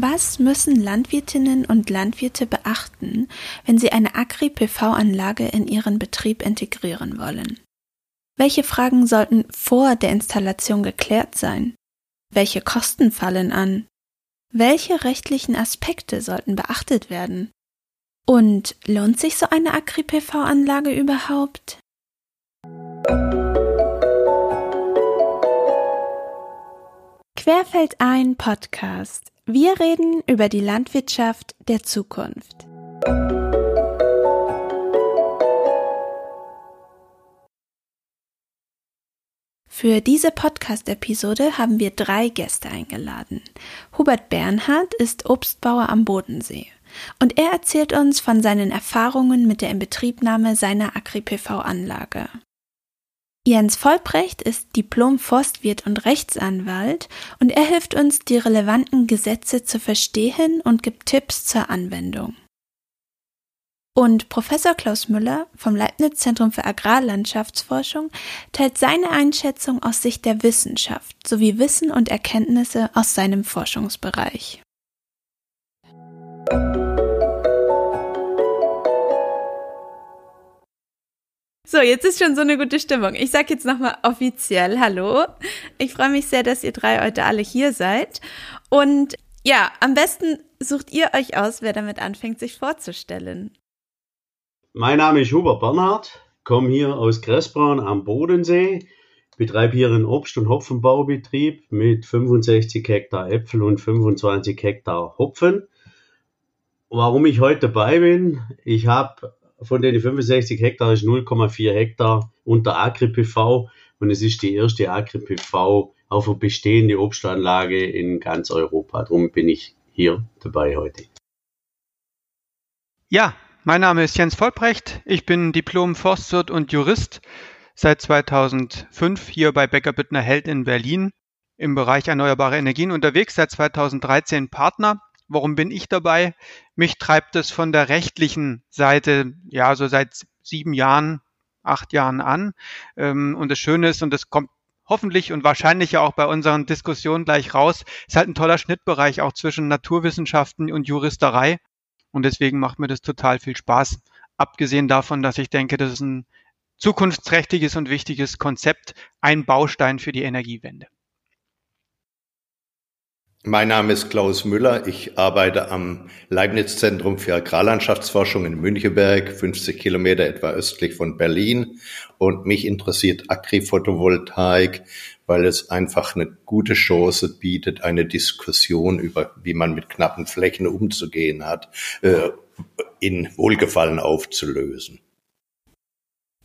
Was müssen Landwirtinnen und Landwirte beachten, wenn sie eine Agri-PV-Anlage in ihren Betrieb integrieren wollen? Welche Fragen sollten vor der Installation geklärt sein? Welche Kosten fallen an? Welche rechtlichen Aspekte sollten beachtet werden? Und lohnt sich so eine Agri-PV-Anlage überhaupt? Querfeld ein Podcast. Wir reden über die Landwirtschaft der Zukunft. Für diese Podcast-Episode haben wir drei Gäste eingeladen. Hubert Bernhard ist Obstbauer am Bodensee und er erzählt uns von seinen Erfahrungen mit der Inbetriebnahme seiner Agri-PV-Anlage. Jens Vollbrecht ist Diplom-Forstwirt und Rechtsanwalt und er hilft uns, die relevanten Gesetze zu verstehen und gibt Tipps zur Anwendung. Und Professor Klaus Müller vom Leibniz Zentrum für Agrarlandschaftsforschung teilt seine Einschätzung aus Sicht der Wissenschaft sowie Wissen und Erkenntnisse aus seinem Forschungsbereich. So, jetzt ist schon so eine gute Stimmung. Ich sage jetzt nochmal offiziell Hallo. Ich freue mich sehr, dass ihr drei heute alle hier seid. Und ja, am besten sucht ihr euch aus, wer damit anfängt, sich vorzustellen. Mein Name ist Hubert Bernhard, komme hier aus Gressbraun am Bodensee, betreibe hier einen Obst- und Hopfenbaubetrieb mit 65 Hektar Äpfel und 25 Hektar Hopfen. Warum ich heute dabei bin, ich habe von den 65 Hektar ist 0,4 Hektar unter Agri-PV und es ist die erste Agri-PV auf eine bestehende Obstanlage in ganz Europa. Darum bin ich hier dabei heute. Ja, mein Name ist Jens Vollbrecht. Ich bin Diplom-Forstwirt und Jurist seit 2005 hier bei Becker Büttner Held in Berlin im Bereich erneuerbare Energien unterwegs, seit 2013 Partner Warum bin ich dabei? Mich treibt es von der rechtlichen Seite, ja, so seit sieben Jahren, acht Jahren an. Ähm, und das Schöne ist, und das kommt hoffentlich und wahrscheinlich ja auch bei unseren Diskussionen gleich raus, ist halt ein toller Schnittbereich auch zwischen Naturwissenschaften und Juristerei. Und deswegen macht mir das total viel Spaß. Abgesehen davon, dass ich denke, das ist ein zukunftsträchtiges und wichtiges Konzept, ein Baustein für die Energiewende. Mein Name ist Klaus Müller. Ich arbeite am Leibniz-Zentrum für Agrarlandschaftsforschung in Müncheberg, 50 Kilometer etwa östlich von Berlin. Und mich interessiert Agri-Photovoltaik, weil es einfach eine gute Chance bietet, eine Diskussion über, wie man mit knappen Flächen umzugehen hat, äh, in Wohlgefallen aufzulösen.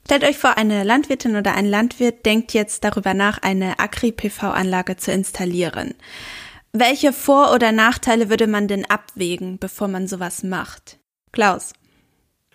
Stellt euch vor, eine Landwirtin oder ein Landwirt denkt jetzt darüber nach, eine Agri-PV-Anlage zu installieren. Welche Vor- oder Nachteile würde man denn abwägen, bevor man sowas macht? Klaus.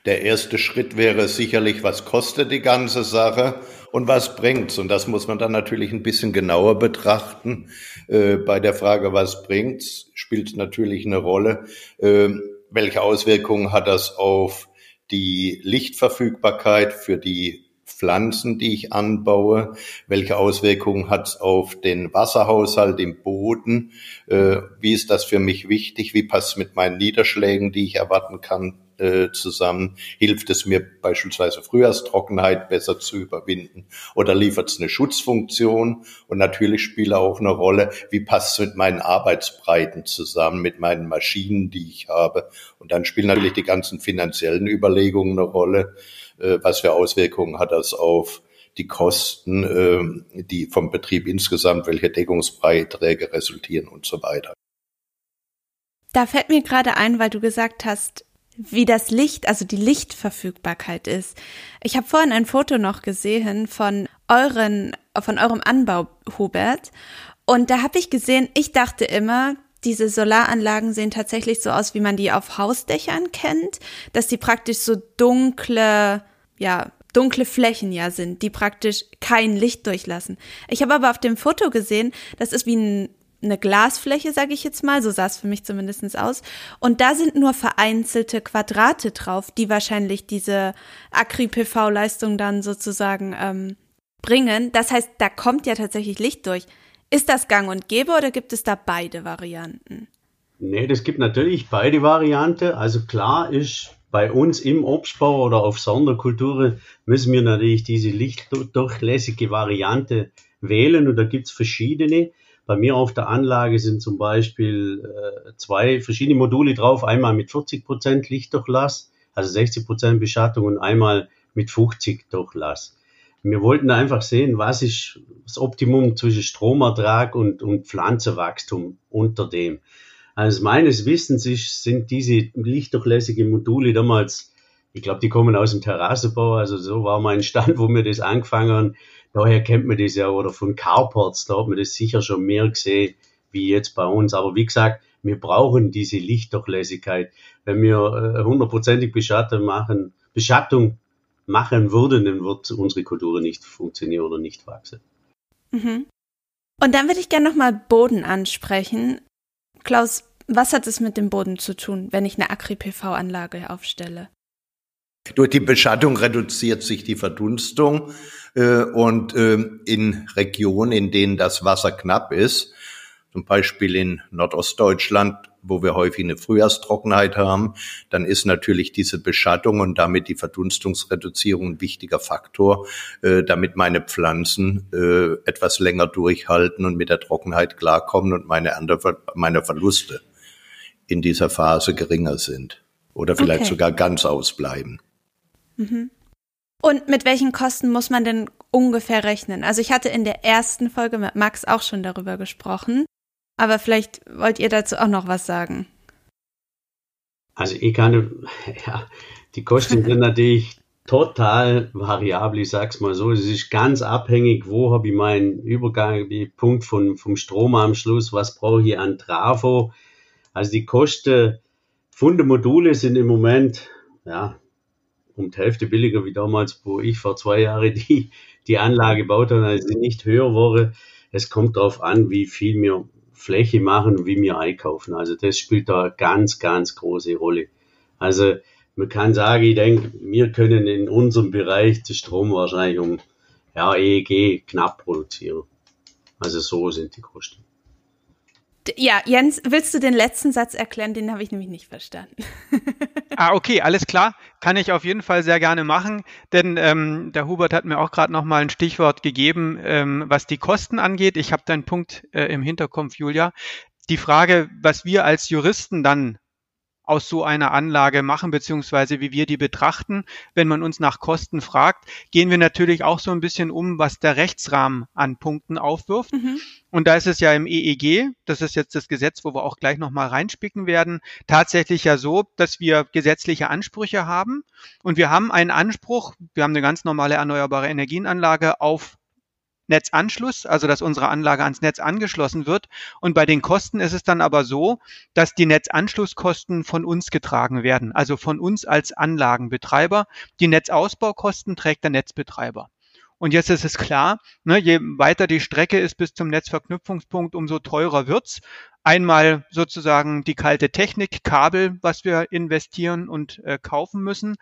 Der erste Schritt wäre sicherlich, was kostet die ganze Sache und was bringt's? Und das muss man dann natürlich ein bisschen genauer betrachten. Äh, bei der Frage, was bringt's, spielt natürlich eine Rolle. Äh, welche Auswirkungen hat das auf die Lichtverfügbarkeit für die Pflanzen, die ich anbaue? Welche Auswirkungen hat es auf den Wasserhaushalt im Boden? Äh, wie ist das für mich wichtig? Wie passt es mit meinen Niederschlägen, die ich erwarten kann, äh, zusammen? Hilft es mir beispielsweise Frühjahrstrockenheit besser zu überwinden oder liefert es eine Schutzfunktion? Und natürlich spielt auch eine Rolle, wie passt es mit meinen Arbeitsbreiten zusammen, mit meinen Maschinen, die ich habe? Und dann spielen natürlich die ganzen finanziellen Überlegungen eine Rolle. Äh, was für Auswirkungen hat das auf die Kosten, äh, die vom Betrieb insgesamt, welche Deckungsbeiträge resultieren und so weiter. Da fällt mir gerade ein, weil du gesagt hast, wie das Licht, also die Lichtverfügbarkeit ist. Ich habe vorhin ein Foto noch gesehen von euren, von eurem Anbau, Hubert. Und da habe ich gesehen, ich dachte immer, diese Solaranlagen sehen tatsächlich so aus, wie man die auf Hausdächern kennt, dass die praktisch so dunkle, ja, dunkle Flächen ja sind, die praktisch kein Licht durchlassen. Ich habe aber auf dem Foto gesehen, das ist wie ein, eine Glasfläche, sage ich jetzt mal, so sah es für mich zumindest aus. Und da sind nur vereinzelte Quadrate drauf, die wahrscheinlich diese Acri-PV-Leistung dann sozusagen ähm, bringen. Das heißt, da kommt ja tatsächlich Licht durch. Ist das gang und gäbe oder gibt es da beide Varianten? Nee, das gibt natürlich beide Varianten. Also klar ist bei uns im Obstbau oder auf Sonderkulturen müssen wir natürlich diese lichtdurchlässige Variante wählen und da gibt's verschiedene. Bei mir auf der Anlage sind zum Beispiel äh, zwei verschiedene Module drauf, einmal mit 40 Prozent Lichtdurchlass, also 60 Prozent Beschattung und einmal mit 50 Durchlass. Wir wollten einfach sehen, was ist das Optimum zwischen Stromertrag und, und Pflanzenwachstum unter dem. Also meines Wissens ist, sind diese lichtdurchlässigen Module damals, ich glaube, die kommen aus dem Terrassenbau, also so war mein Stand, wo wir das angefangen haben. Daher kennt man das ja, oder von Carports, da hat man das sicher schon mehr gesehen, wie jetzt bei uns. Aber wie gesagt, wir brauchen diese Lichtdurchlässigkeit. Wenn wir äh, hundertprozentig Beschattung machen, Beschattung machen würden, dann wird unsere Kultur nicht funktionieren oder nicht wachsen. Mhm. Und dann würde ich gerne nochmal Boden ansprechen. Klaus, was hat es mit dem Boden zu tun, wenn ich eine Agri-PV-Anlage aufstelle? Durch die Beschattung reduziert sich die Verdunstung äh, und äh, in Regionen, in denen das Wasser knapp ist, zum Beispiel in Nordostdeutschland, wo wir häufig eine Frühjahrstrockenheit haben, dann ist natürlich diese Beschattung und damit die Verdunstungsreduzierung ein wichtiger Faktor, äh, damit meine Pflanzen äh, etwas länger durchhalten und mit der Trockenheit klarkommen und meine, meine Verluste in dieser Phase geringer sind oder vielleicht okay. sogar ganz ausbleiben. Mhm. Und mit welchen Kosten muss man denn ungefähr rechnen? Also ich hatte in der ersten Folge mit Max auch schon darüber gesprochen, aber vielleicht wollt ihr dazu auch noch was sagen. Also ich kann, ja, die Kosten sind natürlich total variabel, ich sag's mal so. Es ist ganz abhängig, wo habe ich meinen Übergangspunkt von, vom Stromanschluss, was brauche ich an Trafo, also die Kosten von den Module sind im Moment ja, um die Hälfte billiger wie damals, wo ich vor zwei Jahren die, die Anlage gebaut habe, also nicht höher wurde. Es kommt darauf an, wie viel wir Fläche machen wie wir einkaufen. Also das spielt da ganz, ganz große Rolle. Also man kann sagen, ich denke, wir können in unserem Bereich den Strom wahrscheinlich um ja, EEG knapp produzieren. Also so sind die Kosten. Ja, Jens, willst du den letzten Satz erklären? Den habe ich nämlich nicht verstanden. ah, okay, alles klar. Kann ich auf jeden Fall sehr gerne machen, denn ähm, der Hubert hat mir auch gerade noch mal ein Stichwort gegeben, ähm, was die Kosten angeht. Ich habe deinen Punkt äh, im Hinterkopf, Julia. Die Frage, was wir als Juristen dann aus so einer Anlage machen, beziehungsweise wie wir die betrachten. Wenn man uns nach Kosten fragt, gehen wir natürlich auch so ein bisschen um, was der Rechtsrahmen an Punkten aufwirft. Mhm. Und da ist es ja im EEG, das ist jetzt das Gesetz, wo wir auch gleich nochmal reinspicken werden, tatsächlich ja so, dass wir gesetzliche Ansprüche haben. Und wir haben einen Anspruch, wir haben eine ganz normale erneuerbare Energienanlage auf Netzanschluss, also dass unsere Anlage ans Netz angeschlossen wird. Und bei den Kosten ist es dann aber so, dass die Netzanschlusskosten von uns getragen werden, also von uns als Anlagenbetreiber. Die Netzausbaukosten trägt der Netzbetreiber. Und jetzt ist es klar, ne, je weiter die Strecke ist bis zum Netzverknüpfungspunkt, umso teurer wird's. Einmal sozusagen die kalte Technik, Kabel, was wir investieren und äh, kaufen müssen.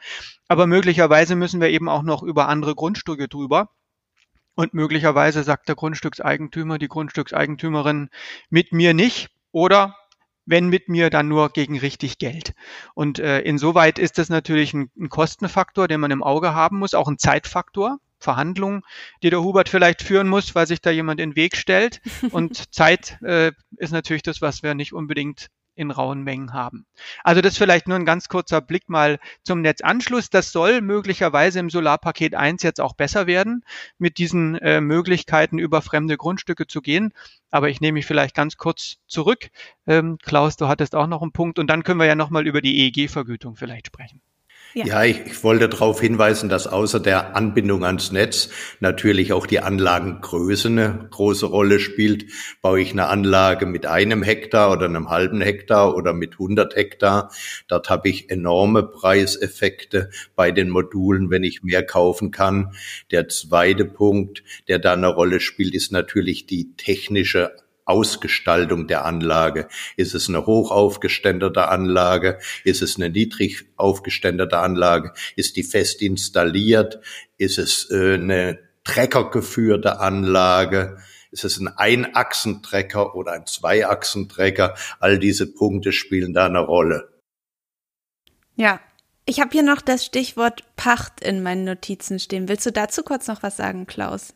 Aber möglicherweise müssen wir eben auch noch über andere Grundstücke drüber. Und möglicherweise sagt der Grundstückseigentümer, die Grundstückseigentümerin mit mir nicht oder wenn mit mir, dann nur gegen richtig Geld. Und äh, insoweit ist das natürlich ein, ein Kostenfaktor, den man im Auge haben muss, auch ein Zeitfaktor. Verhandlungen, die der Hubert vielleicht führen muss, weil sich da jemand in den Weg stellt. Und Zeit äh, ist natürlich das, was wir nicht unbedingt in rauen Mengen haben. Also das vielleicht nur ein ganz kurzer Blick mal zum Netzanschluss. Das soll möglicherweise im Solarpaket 1 jetzt auch besser werden, mit diesen äh, Möglichkeiten über fremde Grundstücke zu gehen. Aber ich nehme mich vielleicht ganz kurz zurück. Ähm, Klaus, du hattest auch noch einen Punkt und dann können wir ja nochmal über die EEG-Vergütung vielleicht sprechen. Ja, ja ich, ich, wollte darauf hinweisen, dass außer der Anbindung ans Netz natürlich auch die Anlagengröße eine große Rolle spielt. Baue ich eine Anlage mit einem Hektar oder einem halben Hektar oder mit 100 Hektar, dort habe ich enorme Preiseffekte bei den Modulen, wenn ich mehr kaufen kann. Der zweite Punkt, der da eine Rolle spielt, ist natürlich die technische Ausgestaltung der Anlage. Ist es eine hoch aufgeständerte Anlage? Ist es eine niedrig aufgeständerte Anlage? Ist die fest installiert? Ist es äh, eine treckergeführte Anlage? ist es ein Einachsentrecker oder ein Zweiachsentrecker? All diese Punkte spielen da eine Rolle. Ja, ich habe hier noch das Stichwort Pacht in meinen Notizen stehen. Willst du dazu kurz noch was sagen, Klaus?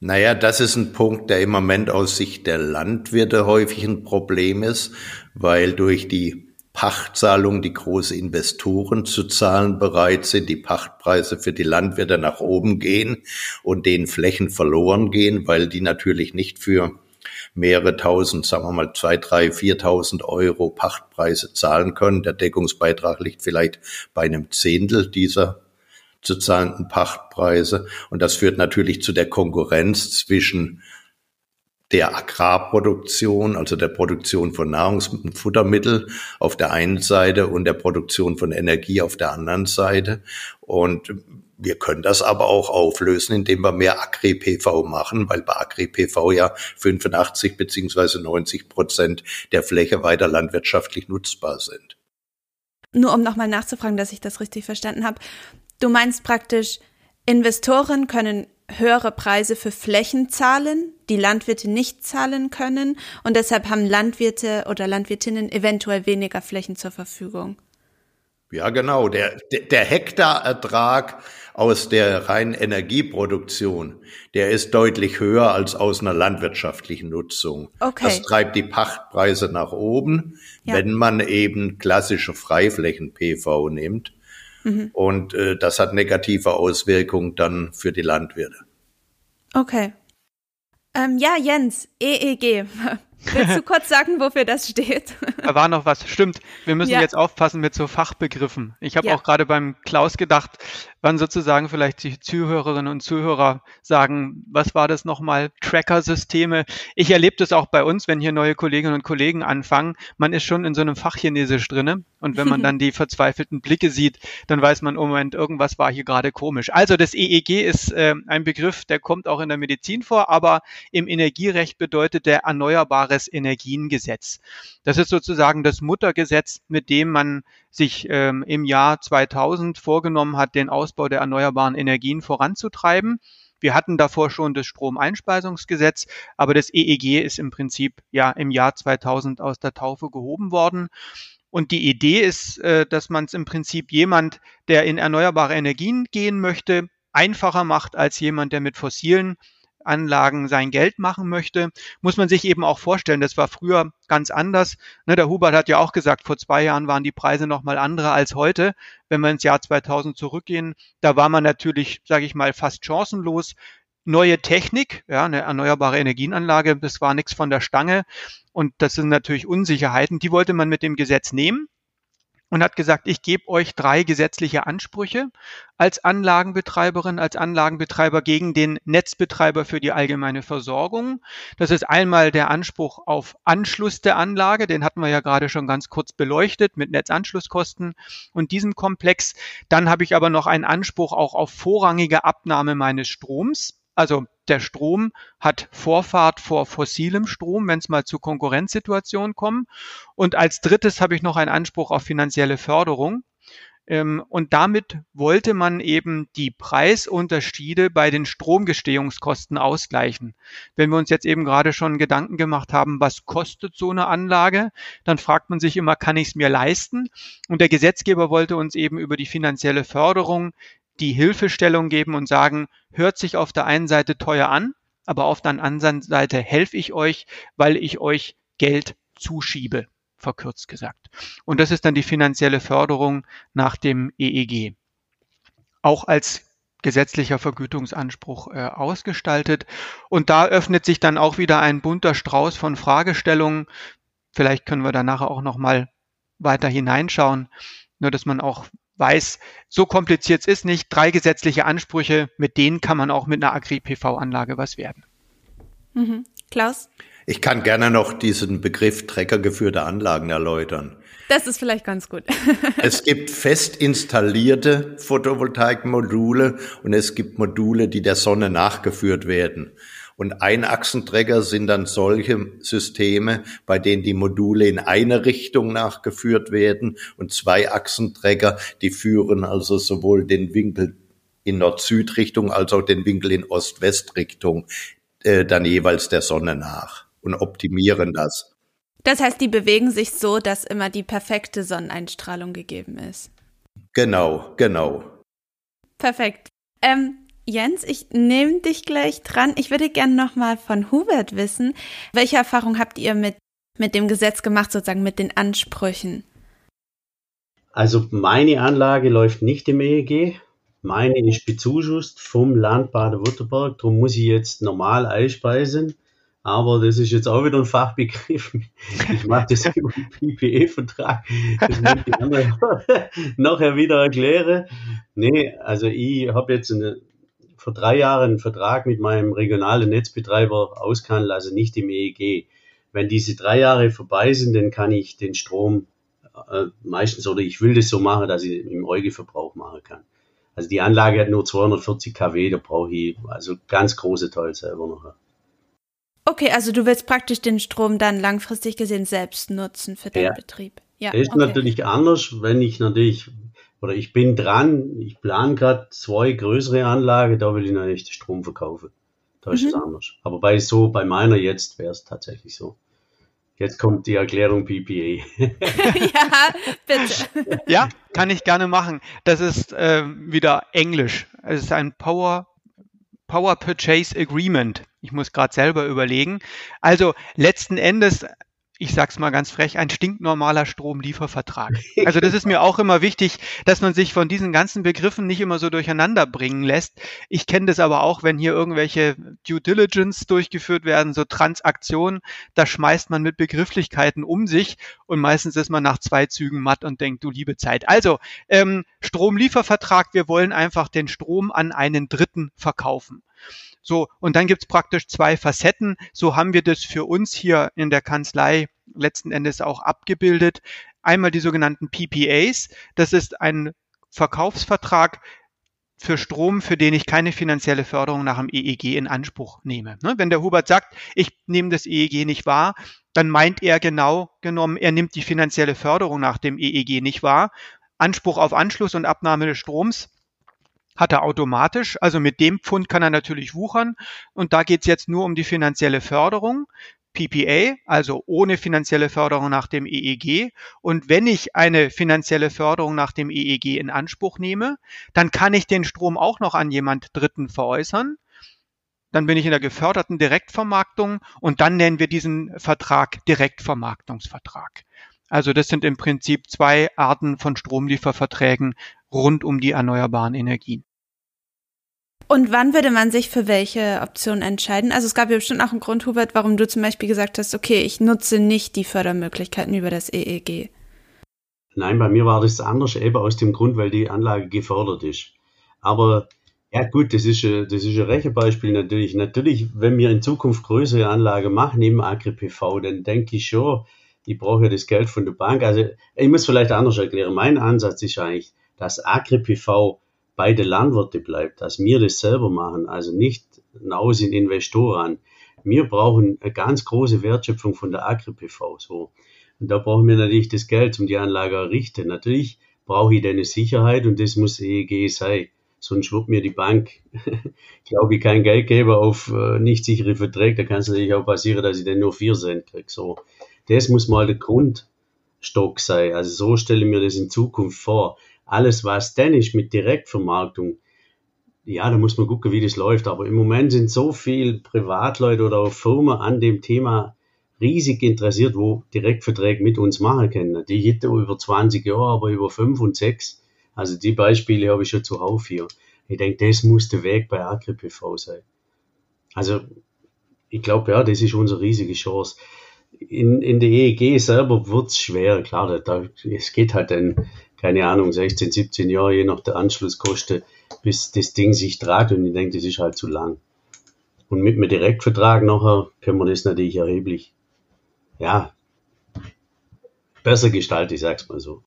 Naja, das ist ein Punkt, der im Moment aus Sicht der Landwirte häufig ein Problem ist, weil durch die Pachtzahlung die große Investoren zu zahlen bereit sind, die Pachtpreise für die Landwirte nach oben gehen und denen Flächen verloren gehen, weil die natürlich nicht für mehrere tausend, sagen wir mal zwei, drei, viertausend Euro Pachtpreise zahlen können. Der Deckungsbeitrag liegt vielleicht bei einem Zehntel dieser zu zahlenden Pachtpreise. Und das führt natürlich zu der Konkurrenz zwischen der Agrarproduktion, also der Produktion von Nahrungs- Futtermittel auf der einen Seite und der Produktion von Energie auf der anderen Seite. Und wir können das aber auch auflösen, indem wir mehr Agri-PV machen, weil bei Agri-PV ja 85 beziehungsweise 90 Prozent der Fläche weiter landwirtschaftlich nutzbar sind. Nur um nochmal nachzufragen, dass ich das richtig verstanden habe. Du meinst praktisch, Investoren können höhere Preise für Flächen zahlen, die Landwirte nicht zahlen können und deshalb haben Landwirte oder Landwirtinnen eventuell weniger Flächen zur Verfügung. Ja, genau. Der, der Hektarertrag aus der reinen Energieproduktion, der ist deutlich höher als aus einer landwirtschaftlichen Nutzung. Okay. Das treibt die Pachtpreise nach oben, ja. wenn man eben klassische Freiflächen PV nimmt. Mhm. Und äh, das hat negative Auswirkungen dann für die Landwirte. Okay. Ähm, ja, Jens, EEG. Willst du kurz sagen, wofür das steht? Da war noch was. Stimmt. Wir müssen ja. jetzt aufpassen mit so Fachbegriffen. Ich habe ja. auch gerade beim Klaus gedacht, wann sozusagen vielleicht die Zuhörerinnen und Zuhörer sagen, was war das nochmal? Tracker-Systeme. Ich erlebe das auch bei uns, wenn hier neue Kolleginnen und Kollegen anfangen. Man ist schon in so einem Fachchinesisch drinne. Und wenn man dann die verzweifelten Blicke sieht, dann weiß man, oh Moment, irgendwas war hier gerade komisch. Also das EEG ist äh, ein Begriff, der kommt auch in der Medizin vor, aber im Energierecht bedeutet der Erneuerbares Energiengesetz. Das ist sozusagen das Muttergesetz, mit dem man sich ähm, im Jahr 2000 vorgenommen hat, den Ausbau der erneuerbaren Energien voranzutreiben. Wir hatten davor schon das Stromeinspeisungsgesetz, aber das EEG ist im Prinzip ja im Jahr 2000 aus der Taufe gehoben worden. Und die Idee ist, äh, dass man es im Prinzip jemand, der in erneuerbare Energien gehen möchte, einfacher macht als jemand, der mit fossilen Anlagen sein Geld machen möchte, muss man sich eben auch vorstellen, das war früher ganz anders. Ne, der Hubert hat ja auch gesagt, vor zwei Jahren waren die Preise nochmal andere als heute. Wenn wir ins Jahr 2000 zurückgehen, da war man natürlich, sage ich mal, fast chancenlos. Neue Technik, ja, eine erneuerbare Energienanlage, das war nichts von der Stange. Und das sind natürlich Unsicherheiten, die wollte man mit dem Gesetz nehmen und hat gesagt, ich gebe euch drei gesetzliche Ansprüche als Anlagenbetreiberin, als Anlagenbetreiber gegen den Netzbetreiber für die allgemeine Versorgung. Das ist einmal der Anspruch auf Anschluss der Anlage, den hatten wir ja gerade schon ganz kurz beleuchtet mit Netzanschlusskosten und diesem Komplex. Dann habe ich aber noch einen Anspruch auch auf vorrangige Abnahme meines Stroms. Also der Strom hat Vorfahrt vor fossilem Strom, wenn es mal zu Konkurrenzsituationen kommt. Und als drittes habe ich noch einen Anspruch auf finanzielle Förderung. Ähm, und damit wollte man eben die Preisunterschiede bei den Stromgestehungskosten ausgleichen. Wenn wir uns jetzt eben gerade schon Gedanken gemacht haben, was kostet so eine Anlage, dann fragt man sich immer, kann ich es mir leisten? Und der Gesetzgeber wollte uns eben über die finanzielle Förderung die Hilfestellung geben und sagen, hört sich auf der einen Seite teuer an, aber auf der anderen Seite helfe ich euch, weil ich euch Geld zuschiebe, verkürzt gesagt. Und das ist dann die finanzielle Förderung nach dem EEG. Auch als gesetzlicher Vergütungsanspruch äh, ausgestaltet. Und da öffnet sich dann auch wieder ein bunter Strauß von Fragestellungen. Vielleicht können wir da nachher auch nochmal weiter hineinschauen, nur dass man auch weiß, so kompliziert es ist nicht. Drei gesetzliche Ansprüche, mit denen kann man auch mit einer Agri-PV-Anlage was werden. Mhm. Klaus? Ich kann gerne noch diesen Begriff treckergeführte Anlagen erläutern. Das ist vielleicht ganz gut. es gibt fest installierte Photovoltaikmodule und es gibt Module, die der Sonne nachgeführt werden. Und Einachsenträger sind dann solche Systeme, bei denen die Module in eine Richtung nachgeführt werden und Zweiachsenträger, die führen also sowohl den Winkel in Nord-Süd-Richtung als auch den Winkel in Ost-West-Richtung. äh, dann jeweils der Sonne nach und optimieren das. Das heißt, die bewegen sich so, dass immer die perfekte Sonneneinstrahlung gegeben ist. Genau, genau. Perfekt. Ähm, Jens, ich nehme dich gleich dran. Ich würde gerne nochmal von Hubert wissen, welche Erfahrung habt ihr mit, mit dem Gesetz gemacht, sozusagen mit den Ansprüchen? Also meine Anlage läuft nicht im EEG. Meine ist bezuschusst vom Land Baden-Württemberg. Darum muss ich jetzt normal einspeisen. Aber das ist jetzt auch wieder ein Fachbegriff. Ich mache das über einen PPE-Vertrag. Das muss ich anderen nachher wieder erklären. Nee, also ich habe jetzt eine, vor drei Jahren einen Vertrag mit meinem regionalen Netzbetreiber ausgehandelt, also nicht im EEG. Wenn diese drei Jahre vorbei sind, dann kann ich den Strom äh, meistens oder ich will das so machen, dass ich im Eugeverbrauch machen kann. Also die Anlage hat nur 240 kW, da brauche ich also ganz große Teil selber noch. Okay, also du willst praktisch den Strom dann langfristig gesehen selbst nutzen für deinen Ja. Betrieb. Ja, Das ist okay. natürlich anders, wenn ich natürlich, oder ich bin dran, ich plane gerade zwei größere Anlagen, da will ich natürlich den Strom verkaufen. Da ist es Mhm. anders. Aber bei so, bei meiner jetzt wäre es tatsächlich so. Jetzt kommt die Erklärung PPA. ja, bitte. Ja, kann ich gerne machen. Das ist ähm, wieder Englisch. Es ist ein Power, Power Purchase Agreement. Ich muss gerade selber überlegen. Also letzten Endes, ich sag's mal ganz frech, ein stinknormaler Stromliefervertrag. Also das ist mir auch immer wichtig, dass man sich von diesen ganzen Begriffen nicht immer so durcheinander bringen lässt. Ich kenne das aber auch, wenn hier irgendwelche Due Diligence durchgeführt werden, so Transaktionen, da schmeißt man mit Begrifflichkeiten um sich und meistens ist man nach zwei Zügen matt und denkt, du liebe Zeit. Also, ähm, Stromliefervertrag, wir wollen einfach den Strom an einen Dritten verkaufen. So, und dann gibt's praktisch zwei Facetten. So haben wir das für uns hier in der Kanzlei letzten Endes auch abgebildet. Einmal die sogenannten PPAs. Das ist ein Verkaufsvertrag für Strom, für den ich keine finanzielle Förderung nach dem EEG in Anspruch nehme. Ne, Wenn der Hubert sagt, ich nehme das EEG nicht wahr, dann meint er genau genommen, er nimmt die finanzielle Förderung nach dem EEG nicht wahr. Anspruch auf Anschluss und Abnahme des Stroms hat er automatisch. Also mit dem Pfund kann er natürlich wuchern. Und da geht es jetzt nur um die finanzielle Förderung. PPA, also ohne finanzielle Förderung nach dem EEG. Und wenn ich eine finanzielle Förderung nach dem EEG in Anspruch nehme, dann kann ich den Strom auch noch an jemand Dritten veräußern. Dann bin ich in der geförderten Direktvermarktung und dann nennen wir diesen Vertrag Direktvermarktungsvertrag. Also das sind im Prinzip zwei Arten von Stromlieferverträgen rund um die erneuerbaren Energien. Und wann würde man sich für welche Option entscheiden? Also es gab ja bestimmt auch einen Grund, Hubert, warum du zum Beispiel gesagt hast, okay, ich nutze nicht die Fördermöglichkeiten über das EEG. Nein, bei mir war das anders, eben aus dem Grund, weil die Anlage gefördert ist. Aber ja gut, das ist, ein- das ist ein Rechenbeispiel natürlich. Natürlich, wenn wir in Zukunft größere Anlagen machen im Agri-PV, dann denke ich schon, ich brauche ja das Geld von der Bank. Also ich muss vielleicht anders erklären. Mein Ansatz ist eigentlich, dass Agri-PV bei den Landwirten bleibt, dass wir das selber machen, also nicht hinaus in Investoren. Wir brauchen eine ganz große Wertschöpfung von der Agri-PV. So. Und da brauchen wir natürlich das Geld, um die Anlage zu errichten. Natürlich brauche ich eine Sicherheit und das muss EEG sein. Sonst wird mir die Bank, glaube ich, kein Geld geben auf äh, nicht sichere Verträge. Da kann es natürlich auch passieren, dass ich dann nur 4 Cent kriege. So. Das muss mal der Grundstock sein. Also so stelle ich mir das in Zukunft vor. Alles, was dann ist mit Direktvermarktung, ja, da muss man gucken, wie das läuft. Aber im Moment sind so viele Privatleute oder auch Firmen an dem Thema riesig interessiert, wo Direktverträge mit uns machen können. Die gibt es über 20 Jahre, aber über 5 und 6. Also die Beispiele habe ich schon zuhauf hier. Ich denke, das muss der Weg bei AgriPV sein. Also ich glaube, ja, das ist unsere riesige Chance. In, in der EEG selber wird es schwer, klar, da, es geht halt dann, keine Ahnung, 16, 17 Jahre, je nach der Anschlusskosten, bis das Ding sich tragt und ich denke, das ist halt zu lang. Und mit einem Direktvertrag nachher können wir das natürlich erheblich, ja, besser gestalten, ich sag's mal so.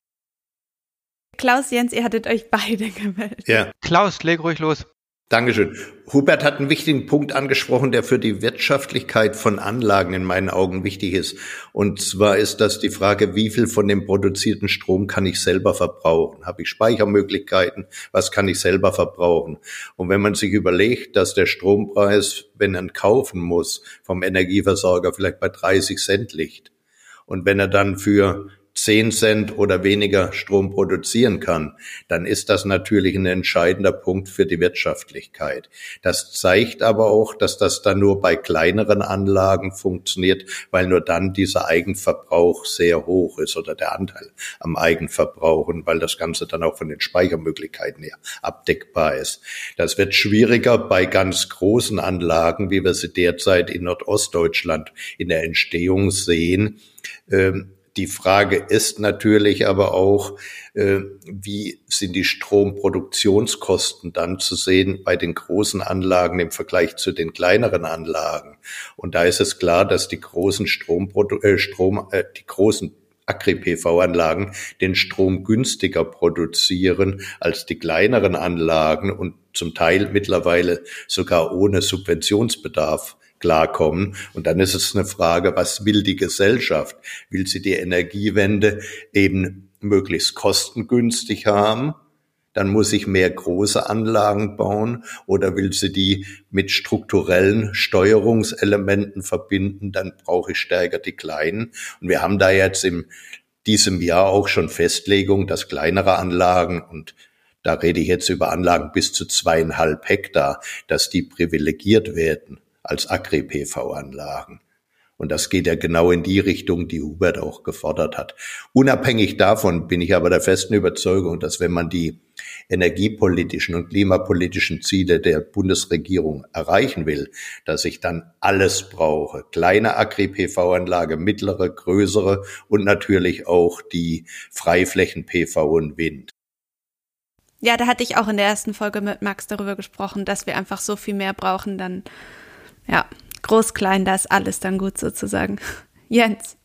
Klaus, Jens, ihr hattet euch beide gemeldet. Ja, Klaus, leg ruhig los. Dankeschön. Hubert hat einen wichtigen Punkt angesprochen, der für die Wirtschaftlichkeit von Anlagen in meinen Augen wichtig ist. Und zwar ist das die Frage, wie viel von dem produzierten Strom kann ich selber verbrauchen? Habe ich Speichermöglichkeiten? Was kann ich selber verbrauchen? Und wenn man sich überlegt, dass der Strompreis, wenn er kaufen muss, vom Energieversorger vielleicht bei 30 Cent liegt, und wenn er dann für 10 Cent oder weniger Strom produzieren kann, dann ist das natürlich ein entscheidender Punkt für die Wirtschaftlichkeit. Das zeigt aber auch, dass das dann nur bei kleineren Anlagen funktioniert, weil nur dann dieser Eigenverbrauch sehr hoch ist oder der Anteil am Eigenverbrauch und weil das Ganze dann auch von den Speichermöglichkeiten her abdeckbar ist. Das wird schwieriger bei ganz großen Anlagen, wie wir sie derzeit in Nordostdeutschland in der Entstehung sehen ähm, die Frage ist natürlich aber auch, äh, wie sind die Stromproduktionskosten dann zu sehen bei den großen Anlagen im Vergleich zu den kleineren Anlagen? Und da ist es klar, dass die großen Stromprodu äh, Strom, äh, die großen Agri-PV-Anlagen den Strom günstiger produzieren als die kleineren Anlagen und zum Teil mittlerweile sogar ohne Subventionsbedarf klarkommen. Und dann ist es eine Frage, was will die Gesellschaft? Will sie die Energiewende eben möglichst kostengünstig haben? Dann muss ich mehr große Anlagen bauen oder will sie die mit strukturellen Steuerungselementen verbinden, dann brauche ich stärker die kleinen. Und wir haben da jetzt in diesem Jahr auch schon Festlegung, dass kleinere Anlagen und da rede ich jetzt über Anlagen bis zu zweieinhalb Hektar, dass die privilegiert werden als Agri-PV-Anlagen. Und das geht ja genau in die Richtung, die Hubert auch gefordert hat. Unabhängig davon bin ich aber der festen Überzeugung, dass wenn man die energiepolitischen und klimapolitischen Ziele der Bundesregierung erreichen will, dass ich dann alles brauche. Kleine Agri-PV-Anlage, mittlere, größere und natürlich auch die Freiflächen-PV und Wind. Ja, da hatte ich auch in der ersten Folge mit Max darüber gesprochen, dass wir einfach so viel mehr brauchen, dann ja, groß, klein, da ist alles dann gut sozusagen. Jens.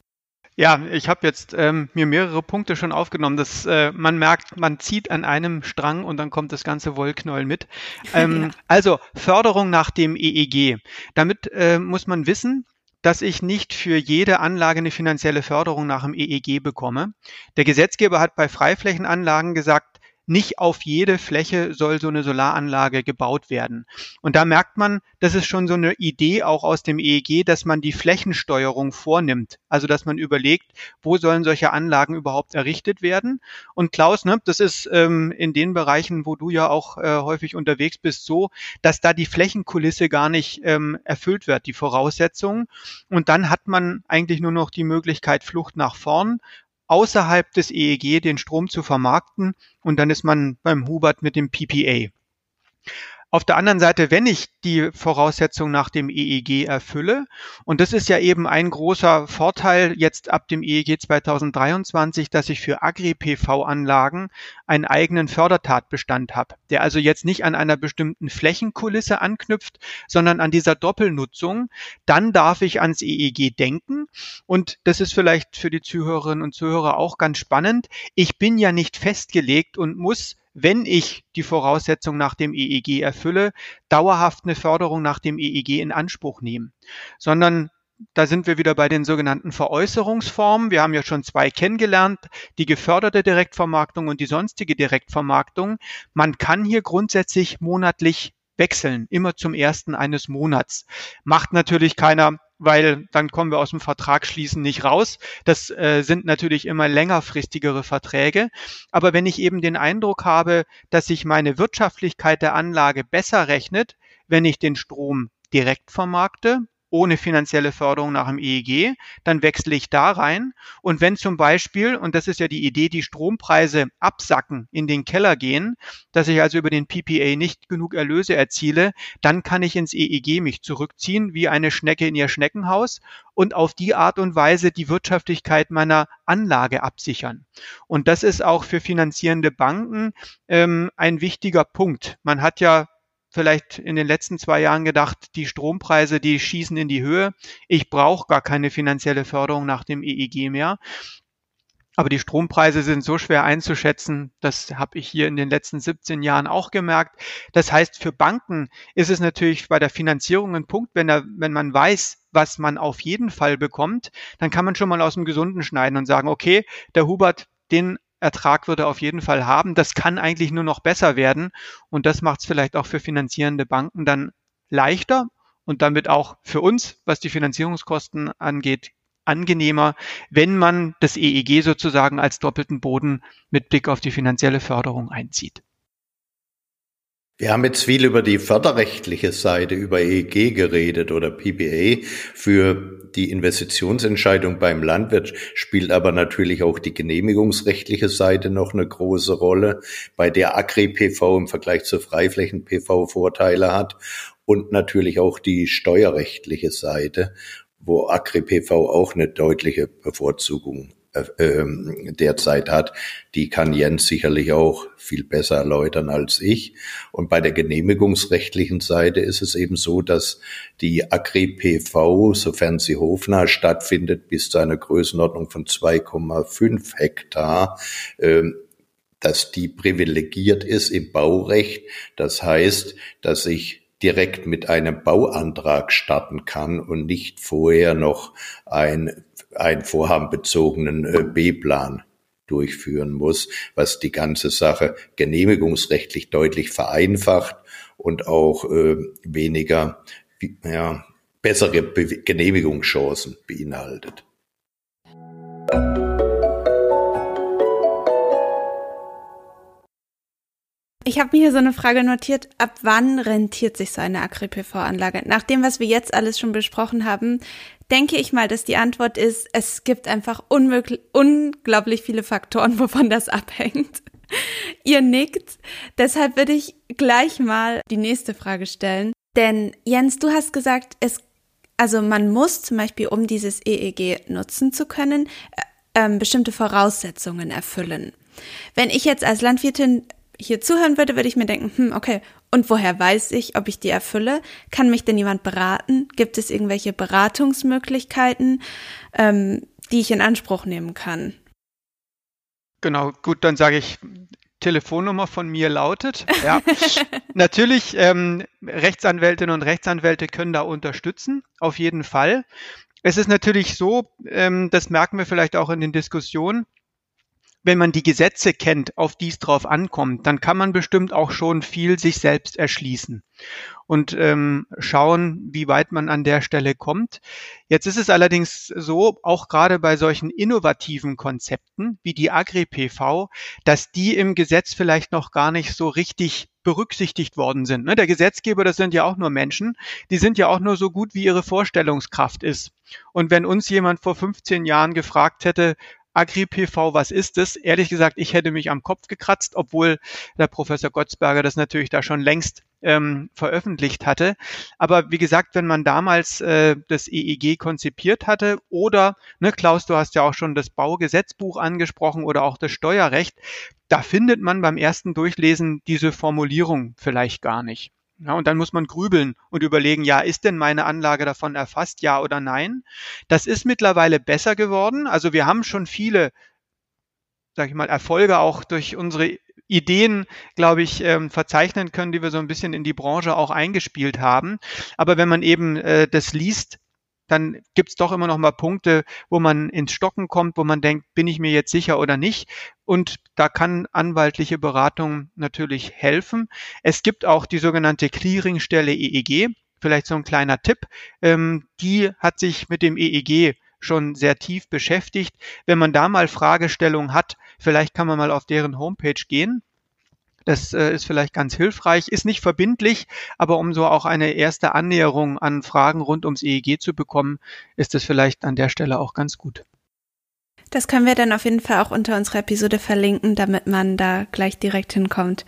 Ja, ich habe jetzt ähm, mir mehrere Punkte schon aufgenommen. dass äh, man merkt, man zieht an einem Strang und dann kommt das ganze Wollknäuel mit. Ähm, ja. Also Förderung nach dem EEG. Damit äh, muss man wissen, dass ich nicht für jede Anlage eine finanzielle Förderung nach dem EEG bekomme. Der Gesetzgeber hat bei Freiflächenanlagen gesagt, nicht auf jede Fläche soll so eine Solaranlage gebaut werden. Und da merkt man, das ist schon so eine Idee auch aus dem EEG, dass man die Flächensteuerung vornimmt. Also dass man überlegt, wo sollen solche Anlagen überhaupt errichtet werden. Und Klaus, ne, das ist ähm, in den Bereichen, wo du ja auch äh, häufig unterwegs bist, so, dass da die Flächenkulisse gar nicht ähm, erfüllt wird, die Voraussetzungen. Und dann hat man eigentlich nur noch die Möglichkeit Flucht nach vorn, außerhalb des EEG den Strom zu vermarkten und dann ist man beim Hubert mit dem PPA. Auf der anderen Seite, wenn ich die Voraussetzung nach dem EEG erfülle, und das ist ja eben ein großer Vorteil jetzt ab dem EEG 2023, dass ich für Agri-PV-Anlagen einen eigenen Fördertatbestand habe, der also jetzt nicht an einer bestimmten Flächenkulisse anknüpft, sondern an dieser Doppelnutzung, dann darf ich ans EEG denken. Und das ist vielleicht für die Zuhörerinnen und Zuhörer auch ganz spannend. Ich bin ja nicht festgelegt und muss wenn ich die Voraussetzung nach dem EEG erfülle, dauerhaft eine Förderung nach dem EEG in Anspruch nehmen, sondern da sind wir wieder bei den sogenannten Veräußerungsformen. Wir haben ja schon zwei kennengelernt, die geförderte Direktvermarktung und die sonstige Direktvermarktung. Man kann hier grundsätzlich monatlich wechseln, immer zum ersten eines Monats. Macht natürlich keiner weil dann kommen wir aus dem Vertragsschließen nicht raus. Das äh, sind natürlich immer längerfristigere Verträge. Aber wenn ich eben den Eindruck habe, dass sich meine Wirtschaftlichkeit der Anlage besser rechnet, wenn ich den Strom direkt vermarkte, ohne finanzielle Förderung nach dem EEG, dann wechsle ich da rein. Und wenn zum Beispiel, und das ist ja die Idee, die Strompreise absacken, in den Keller gehen, dass ich also über den PPA nicht genug Erlöse erziele, dann kann ich ins EEG mich zurückziehen, wie eine Schnecke in ihr Schneckenhaus und auf die Art und Weise die Wirtschaftlichkeit meiner Anlage absichern. Und das ist auch für finanzierende Banken ähm, ein wichtiger Punkt. Man hat ja vielleicht in den letzten zwei Jahren gedacht, die Strompreise, die schießen in die Höhe. Ich brauche gar keine finanzielle Förderung nach dem EEG mehr. Aber die Strompreise sind so schwer einzuschätzen, das habe ich hier in den letzten 17 Jahren auch gemerkt. Das heißt, für Banken ist es natürlich bei der Finanzierung ein Punkt, wenn, er, wenn man weiß, was man auf jeden Fall bekommt, dann kann man schon mal aus dem Gesunden schneiden und sagen, okay, der Hubert, den Ertrag würde auf jeden Fall haben. Das kann eigentlich nur noch besser werden. Und das macht es vielleicht auch für finanzierende Banken dann leichter und damit auch für uns, was die Finanzierungskosten angeht, angenehmer, wenn man das EEG sozusagen als doppelten Boden mit Blick auf die finanzielle Förderung einzieht. Wir haben jetzt viel über die förderrechtliche Seite, über EEG geredet oder PPA. Für die Investitionsentscheidung beim Landwirt spielt aber natürlich auch die genehmigungsrechtliche Seite noch eine große Rolle, bei der Agri-PV im Vergleich zur Freiflächen-PV Vorteile hat und natürlich auch die steuerrechtliche Seite wo Agri-PV auch eine deutliche Bevorzugung äh, ähm, derzeit hat, die kann Jens sicherlich auch viel besser erläutern als ich. Und bei der genehmigungsrechtlichen Seite ist es eben so, dass die Agri-PV, sofern sie hofnah stattfindet, bis zu einer Größenordnung von 2,5 Hektar, ähm, dass die privilegiert ist im Baurecht. Das heißt, dass ich direkt mit einem Bauantrag starten kann und nicht vorher noch ein, ein vorhabenbezogenen äh, B-Plan durchführen muss, was die ganze Sache genehmigungsrechtlich deutlich vereinfacht und auch äh, weniger, ja, bessere Be Genehmigungschancen beinhaltet. Ich habe mir hier so eine Frage notiert. Ab wann rentiert sich so eine Agri-PV-Anlage? Nach dem, was wir jetzt alles schon besprochen haben, denke ich mal, dass die Antwort ist, es gibt einfach unglaublich viele Faktoren, wovon das abhängt. Ihr nickt. Deshalb würde ich gleich mal die nächste Frage stellen. Denn Jens, du hast gesagt, es, also man muss zum Beispiel, um dieses EEG nutzen zu können, äh, äh, bestimmte Voraussetzungen erfüllen. Wenn ich jetzt als Landwirtin hier zuhören würde, würde ich mir denken, hm, okay, und woher weiß ich, ob ich die erfülle? Kann mich denn jemand beraten? Gibt es irgendwelche Beratungsmöglichkeiten, ähm, die ich in Anspruch nehmen kann? Genau, gut, dann sage ich, Telefonnummer von mir lautet. Ja. Natürlich, ähm, Rechtsanwältinnen und Rechtsanwälte können da unterstützen, auf jeden Fall. Es ist natürlich so, ähm, das merken wir vielleicht auch in den Diskussionen, wenn man die Gesetze kennt, auf die es drauf ankommt, dann kann man bestimmt auch schon viel sich selbst erschließen und ähm, schauen, wie weit man an der Stelle kommt. Jetzt ist es allerdings so, auch gerade bei solchen innovativen Konzepten wie die Agri-PV, dass die im Gesetz vielleicht noch gar nicht so richtig berücksichtigt worden sind. Ne, der Gesetzgeber, das sind ja auch nur Menschen, die sind ja auch nur so gut, wie ihre Vorstellungskraft ist. Und wenn uns jemand vor 15 Jahren gefragt hätte, Agri-PV, was ist es? Ehrlich gesagt, ich hätte mich am Kopf gekratzt, obwohl der Professor Gottsberger das natürlich da schon längst ähm, veröffentlicht hatte. Aber wie gesagt, wenn man damals äh, das EEG konzipiert hatte oder, ne, Klaus, du hast ja auch schon das Baugesetzbuch angesprochen oder auch das Steuerrecht, da findet man beim ersten Durchlesen diese Formulierung vielleicht gar nicht. Ja, und dann muss man grübeln und überlegen, ja, ist denn meine Anlage davon erfasst, ja oder nein? Das ist mittlerweile besser geworden. Also wir haben schon viele, sag ich mal, Erfolge auch durch unsere Ideen, glaube ich, ähm, verzeichnen können, die wir so ein bisschen in die Branche auch eingespielt haben. Aber wenn man eben äh, das liest, dann gibt's doch immer noch mal Punkte, wo man ins Stocken kommt, wo man denkt, bin ich mir jetzt sicher oder nicht. Und da kann anwaltliche Beratung natürlich helfen. Es gibt auch die sogenannte Clearingstelle EEG. Vielleicht so ein kleiner Tipp. Ähm, die hat sich mit dem EEG schon sehr tief beschäftigt. Wenn man da mal Fragestellungen hat, vielleicht kann man mal auf deren Homepage gehen. Das äh, ist vielleicht ganz hilfreich, ist nicht verbindlich, aber um so auch eine erste Annäherung an Fragen rund ums EEG zu bekommen, ist es vielleicht an der Stelle auch ganz gut. Das können wir dann auf jeden Fall auch unter unserer Episode verlinken, damit man da gleich direkt hinkommt.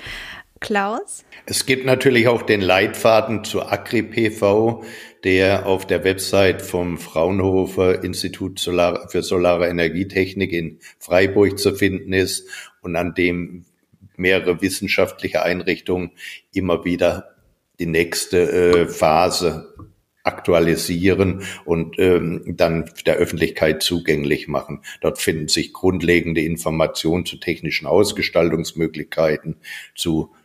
Klaus? Es gibt natürlich auch den Leitfaden zur Agri-PV, der auf der Website vom Fraunhofer Institut für Solare Energietechnik in Freiburg zu finden ist und an dem mehrere wissenschaftliche Einrichtungen immer wieder die nächste äh, Phase aktualisieren und ähm, dann der Öffentlichkeit zugänglich machen. Dort finden sich grundlegende Informationen zu technischen Ausgestaltungsmöglichkeiten, zu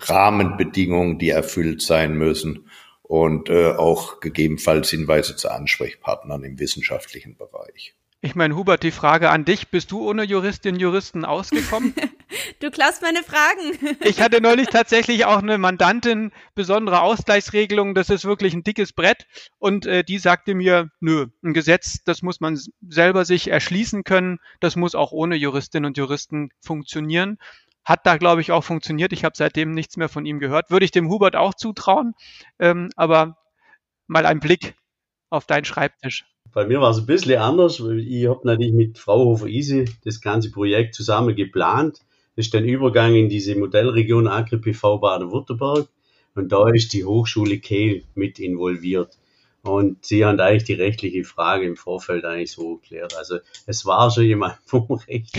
Rahmenbedingungen, die erfüllt sein müssen und äh, auch gegebenenfalls Hinweise zu Ansprechpartnern im wissenschaftlichen Bereich. Ich meine, Hubert, die Frage an dich. Bist du ohne Juristin, Juristen ausgekommen? du klaust meine Fragen. ich hatte neulich tatsächlich auch eine Mandantin, besondere Ausgleichsregelung, das ist wirklich ein dickes Brett. Und äh, die sagte mir, nö, ein Gesetz, das muss man selber sich erschließen können. Das muss auch ohne Juristin und Juristen funktionieren. Hat da, glaube ich, auch funktioniert. Ich habe seitdem nichts mehr von ihm gehört. Würde ich dem Hubert auch zutrauen. Ähm, aber mal ein Blick auf deinen Schreibtisch. Bei mir war es ein bisschen anders. Ich habe natürlich mit Frau Hofer-Isi das ganze Projekt zusammen geplant. Das ist dann Übergang in diese Modellregion Agri-PV Baden-Württemberg. Und da ist die Hochschule Kehl mit involviert. Und sie haben eigentlich die rechtliche Frage im Vorfeld eigentlich so geklärt. Also es war schon jemand vom Recht,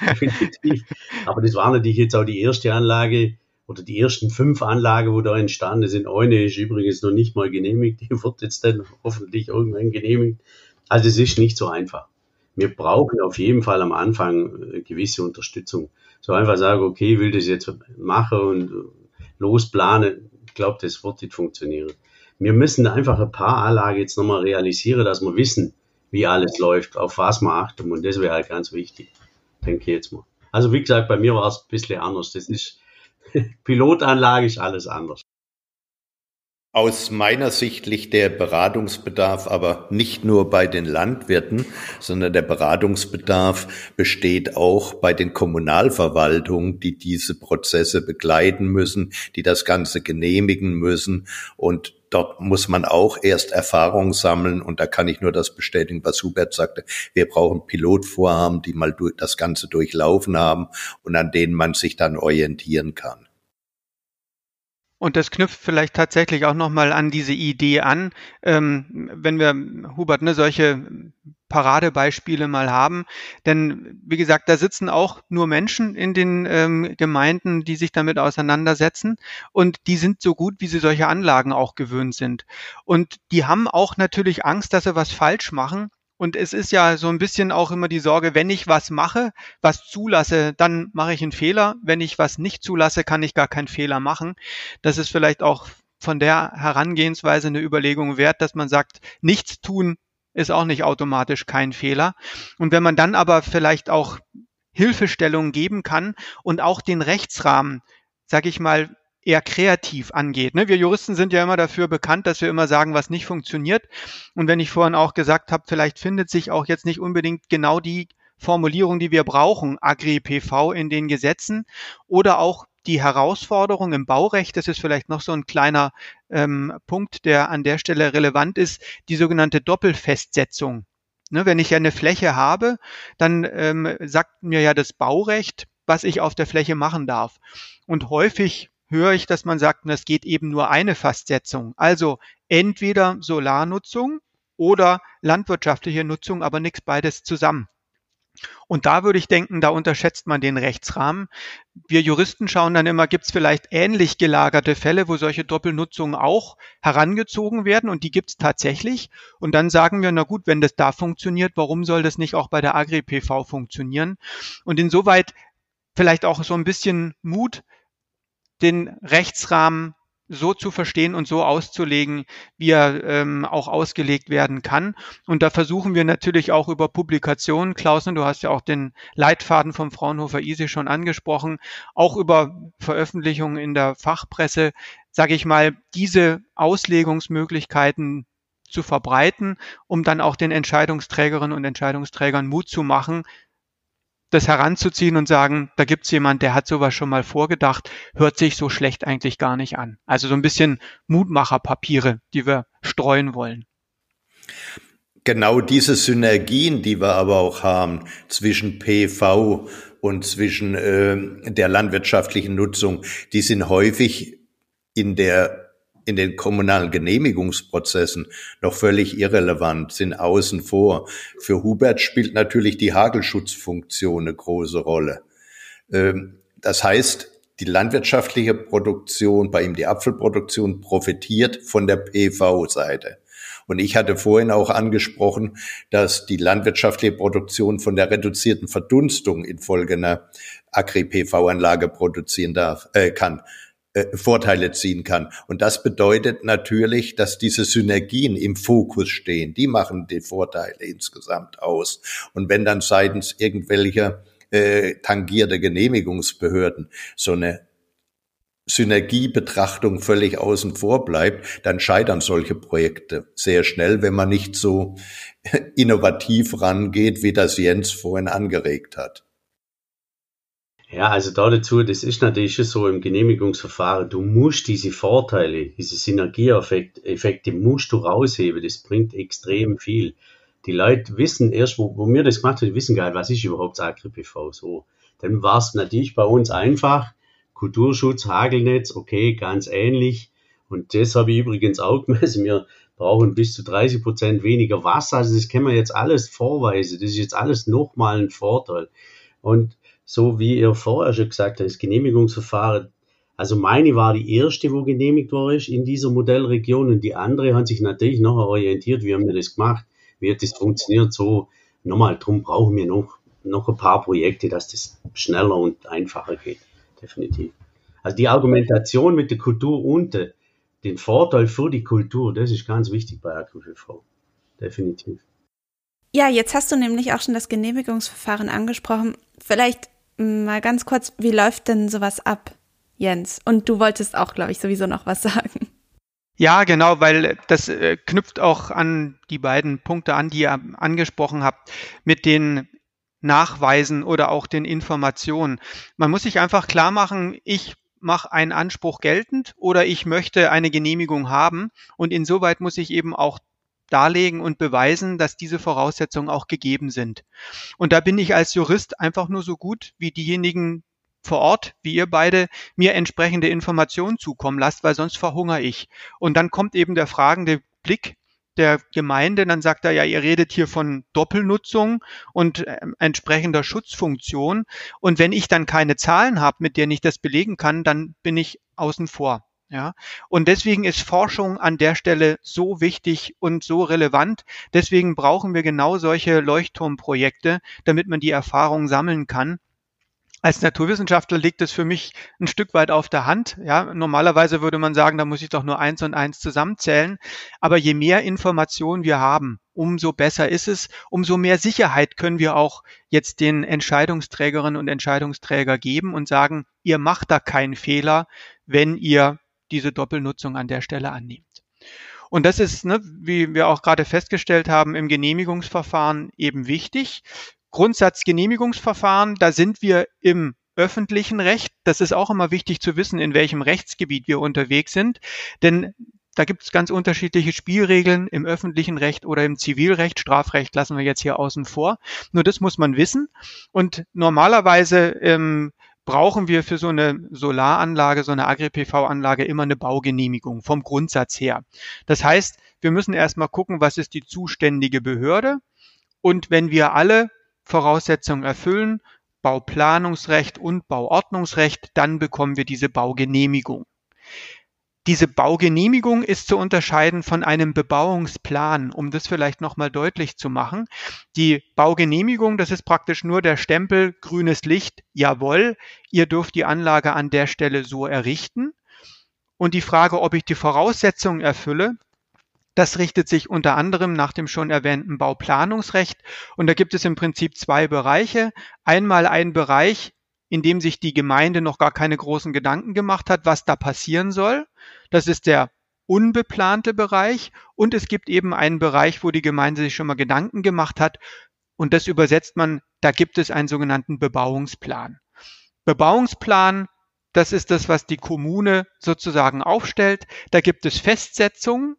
definitiv. Aber das war natürlich jetzt auch die erste Anlage oder die ersten fünf Anlagen, wo da entstanden sind. Eine ist übrigens noch nicht mal genehmigt, die wird jetzt dann hoffentlich irgendwann genehmigt. Also es ist nicht so einfach. Wir brauchen auf jeden Fall am Anfang eine gewisse Unterstützung. So einfach sagen, okay, ich will das jetzt machen und losplanen. Ich glaube, das wird nicht funktionieren wir müssen einfach ein paar Anlagen jetzt nochmal realisieren, dass wir wissen, wie alles läuft, auf was wir achten. Und das wäre halt ganz wichtig, denke ich jetzt mal. Also wie gesagt, bei mir war es ein bisschen anders. Das ist, Pilotanlage ist alles anders. Aus meiner Sicht liegt der Beratungsbedarf aber nicht nur bei den Landwirten, sondern der Beratungsbedarf besteht auch bei den Kommunalverwaltungen, die diese Prozesse begleiten müssen, die das Ganze genehmigen müssen. Und dort muss man auch erst Erfahrung sammeln. Und da kann ich nur das bestätigen, was Hubert sagte. Wir brauchen Pilotvorhaben, die mal das Ganze durchlaufen haben und an denen man sich dann orientieren kann. Und das knüpft vielleicht tatsächlich auch nochmal an diese Idee an, ähm, wenn wir, Hubert, ne, solche Paradebeispiele mal haben. Denn wie gesagt, da sitzen auch nur Menschen in den ähm, Gemeinden, die sich damit auseinandersetzen. Und die sind so gut, wie sie solche Anlagen auch gewöhnt sind. Und die haben auch natürlich Angst, dass sie was falsch machen und es ist ja so ein bisschen auch immer die Sorge, wenn ich was mache, was zulasse, dann mache ich einen Fehler. Wenn ich was nicht zulasse, kann ich gar keinen Fehler machen. Das ist vielleicht auch von der Herangehensweise eine Überlegung wert, dass man sagt, nichts tun ist auch nicht automatisch kein Fehler. Und wenn man dann aber vielleicht auch Hilfestellungen geben kann und auch den Rechtsrahmen, sag ich mal, eher kreativ angeht. Ne? Wir Juristen sind ja immer dafür bekannt, dass wir immer sagen, was nicht funktioniert. Und wenn ich vorhin auch gesagt habe, vielleicht findet sich auch jetzt nicht unbedingt genau die Formulierung, die wir brauchen, Agri-PV in den Gesetzen oder auch die Herausforderung im Baurecht, das ist vielleicht noch so ein kleiner ähm, Punkt, der an der Stelle relevant ist, die sogenannte Doppelfestsetzung. Ne, wenn ich ja eine Fläche habe, dann ähm, sagt mir ja das Baurecht, was ich auf der Fläche machen darf. Und häufig höre ich, dass man sagt, es geht eben nur eine Fastsetzung. Also entweder Solarnutzung oder landwirtschaftliche Nutzung, aber nichts beides zusammen. Und da würde ich denken, da unterschätzt man den Rechtsrahmen. Wir Juristen schauen dann immer, gibt es vielleicht ähnlich gelagerte Fälle, wo solche Doppelnutzungen auch herangezogen werden und die gibt es tatsächlich. Und dann sagen wir, na gut, wenn das da funktioniert, warum soll das nicht auch bei der Agri-PV funktionieren? Und insoweit vielleicht auch so ein bisschen Mut, den Rechtsrahmen so zu verstehen und so auszulegen, wie er ähm, auch ausgelegt werden kann. Und da versuchen wir natürlich auch über Publikationen, Klausen, du hast ja auch den Leitfaden vom Fraunhofer ISI schon angesprochen, auch über Veröffentlichungen in der Fachpresse, sage ich mal, diese Auslegungsmöglichkeiten zu verbreiten, um dann auch den Entscheidungsträgerinnen und Entscheidungsträgern Mut zu machen, das heranzuziehen und sagen, da gibt's jemand, der hat sowas schon mal vorgedacht, hört sich so schlecht eigentlich gar nicht an. Also so ein bisschen Mutmacherpapiere, die wir streuen wollen. Genau diese Synergien, die wir aber auch haben zwischen PV und zwischen äh, der landwirtschaftlichen Nutzung, die sind häufig in der in den kommunalen Genehmigungsprozessen noch völlig irrelevant, sind außen vor. Für Hubert spielt natürlich die Hagelschutzfunktion eine große Rolle. Ähm, das heißt, die landwirtschaftliche Produktion, bei ihm die Apfelproduktion profitiert von der PV-Seite. Und ich hatte vorhin auch angesprochen, dass die landwirtschaftliche Produktion von der reduzierten Verdunstung infolge einer Agri-PV-Anlage produzieren darf, äh, kann. Äh, Vorteile ziehen kann. Und das bedeutet natürlich, dass diese Synergien im Fokus stehen. Die machen die Vorteile insgesamt aus. Und wenn dann seitens irgendwelcher äh, tangierte Genehmigungsbehörden so eine Synergiebetrachtung völlig außen vor bleibt, dann scheitern solche Projekte sehr schnell, wenn man nicht so innovativ rangeht, wie das Jens vorhin angeregt hat. Ja, also da dazu, das ist natürlich so im Genehmigungsverfahren, du musst diese Vorteile, diese Synergieeffekte musst du rausheben, das bringt extrem viel. Die Leute wissen erst, wo, wo wir das gemacht haben, die wissen gar nicht, was ist überhaupt Agri-PV, so. Dann war es natürlich bei uns einfach, Kulturschutz, Hagelnetz, okay, ganz ähnlich. Und das habe ich übrigens auch gemessen. Wir brauchen bis zu 30 Prozent weniger Wasser. Also das können wir jetzt alles vorweisen. Das ist jetzt alles nochmal ein Vorteil. Und so wie ihr vorher schon gesagt habt, das Genehmigungsverfahren, also meine war die erste, wo genehmigt worden ist in dieser Modellregion und die andere hat sich natürlich noch orientiert, wie haben wir das gemacht, wie hat das funktioniert, so nochmal, drum brauchen wir noch, noch ein paar Projekte, dass das schneller und einfacher geht, definitiv. Also die Argumentation mit der Kultur und den Vorteil für die Kultur, das ist ganz wichtig bei AgriV, definitiv. Ja, jetzt hast du nämlich auch schon das Genehmigungsverfahren angesprochen. Vielleicht mal ganz kurz, wie läuft denn sowas ab, Jens? Und du wolltest auch, glaube ich, sowieso noch was sagen. Ja, genau, weil das äh, knüpft auch an die beiden Punkte an, die ihr angesprochen habt, mit den Nachweisen oder auch den Informationen. Man muss sich einfach klar machen, ich mache einen Anspruch geltend oder ich möchte eine Genehmigung haben und insoweit muss ich eben auch darlegen und beweisen, dass diese Voraussetzungen auch gegeben sind. Und da bin ich als Jurist einfach nur so gut wie diejenigen vor Ort, wie ihr beide, mir entsprechende Informationen zukommen lasst, weil sonst verhungere ich. Und dann kommt eben der fragende Blick der Gemeinde, dann sagt er, ja, ihr redet hier von Doppelnutzung und äh, entsprechender Schutzfunktion. Und wenn ich dann keine Zahlen habe, mit denen ich das belegen kann, dann bin ich außen vor. Ja, und deswegen ist Forschung an der Stelle so wichtig und so relevant. Deswegen brauchen wir genau solche Leuchtturmprojekte, damit man die Erfahrung sammeln kann. Als Naturwissenschaftler liegt es für mich ein Stück weit auf der Hand. Ja, normalerweise würde man sagen, da muss ich doch nur eins und eins zusammenzählen. Aber je mehr Informationen wir haben, umso besser ist es, umso mehr Sicherheit können wir auch jetzt den Entscheidungsträgerinnen und Entscheidungsträger geben und sagen, ihr macht da keinen Fehler, wenn ihr diese Doppelnutzung an der Stelle annimmt. Und das ist, ne, wie wir auch gerade festgestellt haben, im Genehmigungsverfahren eben wichtig. Grundsatzgenehmigungsverfahren, da sind wir im öffentlichen Recht. Das ist auch immer wichtig zu wissen, in welchem Rechtsgebiet wir unterwegs sind. Denn da gibt es ganz unterschiedliche Spielregeln im öffentlichen Recht oder im Zivilrecht. Strafrecht lassen wir jetzt hier außen vor. Nur das muss man wissen. Und normalerweise ähm, brauchen wir für so eine Solaranlage, so eine Agri-PV-Anlage immer eine Baugenehmigung vom Grundsatz her. Das heißt, wir müssen erstmal gucken, was ist die zuständige Behörde und wenn wir alle Voraussetzungen erfüllen, Bauplanungsrecht und Bauordnungsrecht, dann bekommen wir diese Baugenehmigung. Diese Baugenehmigung ist zu unterscheiden von einem Bebauungsplan, um das vielleicht nochmal deutlich zu machen. Die Baugenehmigung, das ist praktisch nur der Stempel grünes Licht, jawohl, ihr dürft die Anlage an der Stelle so errichten. Und die Frage, ob ich die Voraussetzungen erfülle, das richtet sich unter anderem nach dem schon erwähnten Bauplanungsrecht. Und da gibt es im Prinzip zwei Bereiche. Einmal ein Bereich, in dem sich die Gemeinde noch gar keine großen Gedanken gemacht hat, was da passieren soll. Das ist der unbeplante Bereich und es gibt eben einen Bereich, wo die Gemeinde sich schon mal Gedanken gemacht hat und das übersetzt man, da gibt es einen sogenannten Bebauungsplan. Bebauungsplan, das ist das, was die Kommune sozusagen aufstellt. Da gibt es Festsetzungen,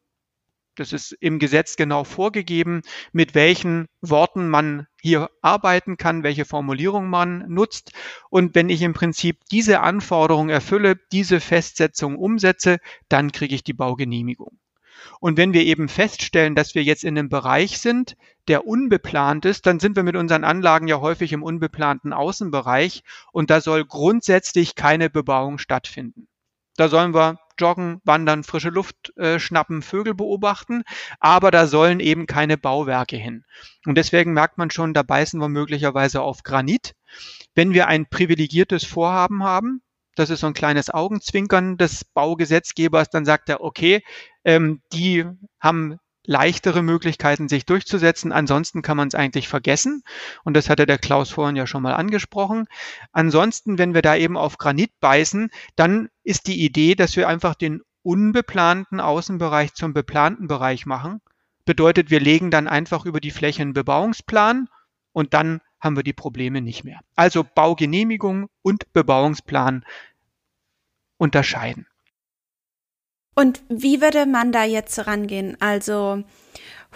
das ist im Gesetz genau vorgegeben, mit welchen Worten man hier arbeiten kann, welche Formulierung man nutzt. Und wenn ich im Prinzip diese Anforderungen erfülle, diese Festsetzung umsetze, dann kriege ich die Baugenehmigung. Und wenn wir eben feststellen, dass wir jetzt in einem Bereich sind, der unbeplant ist, dann sind wir mit unseren Anlagen ja häufig im unbeplanten Außenbereich und da soll grundsätzlich keine Bebauung stattfinden. Da sollen wir joggen, wandern, frische Luft äh, schnappen, Vögel beobachten, aber da sollen eben keine Bauwerke hin. Und deswegen merkt man schon, da beißen wir möglicherweise auf Granit. Wenn wir ein privilegiertes Vorhaben haben, das ist so ein kleines Augenzwinkern des Baugesetzgebers, dann sagt er, okay, ähm, die haben leichtere Möglichkeiten, sich durchzusetzen. Ansonsten kann man es eigentlich vergessen. Und das hatte der Klaus vorhin ja schon mal angesprochen. Ansonsten, wenn wir da eben auf Granit beißen, dann ist die Idee, dass wir einfach den unbeplanten Außenbereich zum beplanten Bereich machen. Bedeutet, wir legen dann einfach über die Fläche einen Bebauungsplan und dann haben wir die Probleme nicht mehr. Also Baugenehmigung und Bebauungsplan unterscheiden. Und wie würde man da jetzt rangehen? Also,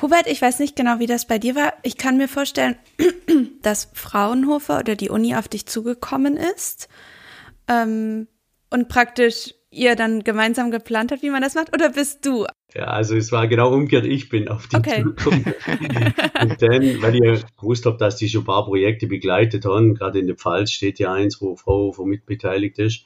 Hubert, ich weiß nicht genau, wie das bei dir war. Ich kann mir vorstellen, dass Fraunhofer oder die Uni auf dich zugekommen ist ähm, und praktisch ihr dann gemeinsam geplant habt, wie man das macht? Oder bist du? Ja, also es war genau umgekehrt. Ich bin auf die okay. zugekommen. und dann, weil ich gewusst habe, dass die schon ein paar Projekte begleitet haben, gerade in der Pfalz steht ja eins, wo Fraunhofer mitbeteiligt ist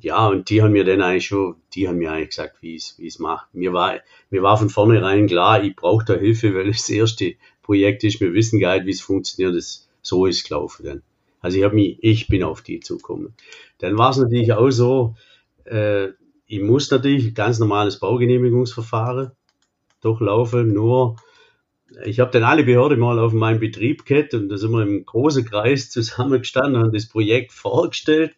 ja, und die haben mir dann eigentlich schon, die haben mir eigentlich gesagt, wie es, wie es macht. Mir war, mir war von vornherein klar, ich brauche da Hilfe, weil es das erste Projekt ist. Wir wissen gar nicht, wie es funktioniert. Das, so ist es gelaufen dann. Also ich habe mich, ich bin auf die zugekommen. Dann war es natürlich auch so, äh, ich muss natürlich ganz normales Baugenehmigungsverfahren durchlaufen, nur ich habe dann alle Behörden mal auf meinen Betrieb gehabt und da sind wir im großen Kreis zusammengestanden, haben das Projekt vorgestellt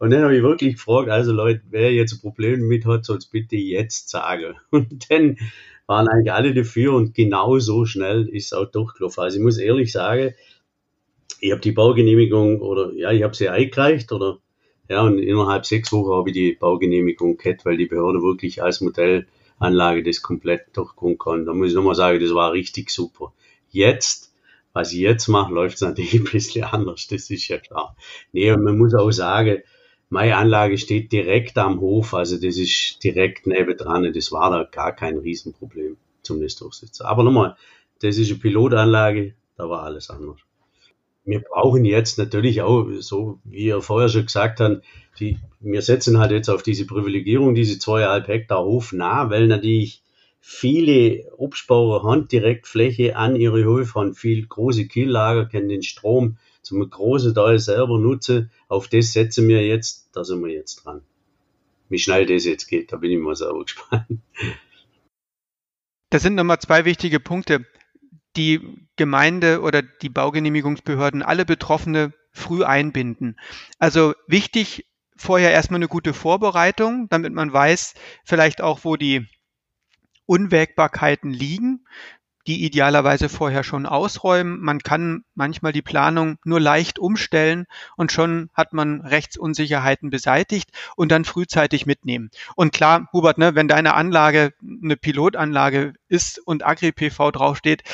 und dann habe ich wirklich gefragt, also Leute, wer jetzt ein Problem mit hat, soll es bitte jetzt sagen. Und dann waren eigentlich alle dafür und genau so schnell ist es auch durchgelaufen. Also ich muss ehrlich sagen, ich habe die Baugenehmigung oder ja, ich habe sie eingereicht oder ja, und innerhalb sechs Wochen habe ich die Baugenehmigung gehabt, weil die Behörde wirklich als Modellanlage das komplett durchkommen kann. Da muss ich nochmal sagen, das war richtig super. Jetzt was ich jetzt mache, läuft es natürlich ein bisschen anders, das ist ja klar. Nee, und man muss auch sagen, meine Anlage steht direkt am Hof, also das ist direkt nebendran. Das war da gar kein Riesenproblem zum Nestdurchsitzer. Aber nochmal, das ist eine Pilotanlage, da war alles anders. Wir brauchen jetzt natürlich auch, so wie ihr vorher schon gesagt habt, die, wir setzen halt jetzt auf diese Privilegierung, diese zweieinhalb Hektar Hof nah, weil natürlich viele Obstbauer haben direkt Fläche an ihre Höfe, haben viel große Kiellager, kennen den Strom zum großen Teil selber nutzen. Auf das setzen wir jetzt, da sind wir jetzt dran. Wie schnell das jetzt geht, da bin ich mal selber gespannt. Das sind nochmal zwei wichtige Punkte. Die Gemeinde oder die Baugenehmigungsbehörden alle Betroffene früh einbinden. Also wichtig, vorher erstmal eine gute Vorbereitung, damit man weiß, vielleicht auch, wo die Unwägbarkeiten liegen die idealerweise vorher schon ausräumen. Man kann manchmal die Planung nur leicht umstellen und schon hat man Rechtsunsicherheiten beseitigt und dann frühzeitig mitnehmen. Und klar, Hubert, ne, wenn deine Anlage eine Pilotanlage ist und Agri-PV draufsteht,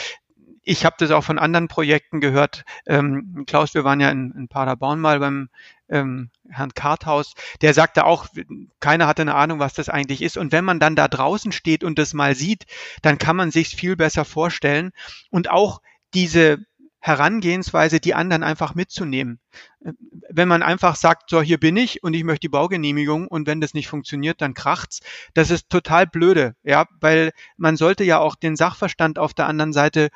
ich habe das auch von anderen Projekten gehört. Ähm, Klaus, wir waren ja in, in Paderborn mal beim ähm, Herrn Karthaus, der sagte auch, keiner hatte eine Ahnung, was das eigentlich ist. Und wenn man dann da draußen steht und das mal sieht, dann kann man sich viel besser vorstellen. Und auch diese Herangehensweise, die anderen einfach mitzunehmen wenn man einfach sagt, so hier bin ich und ich möchte die Baugenehmigung und wenn das nicht funktioniert, dann kracht's. Das ist total blöde, ja, weil man sollte ja auch den Sachverstand auf der anderen Seite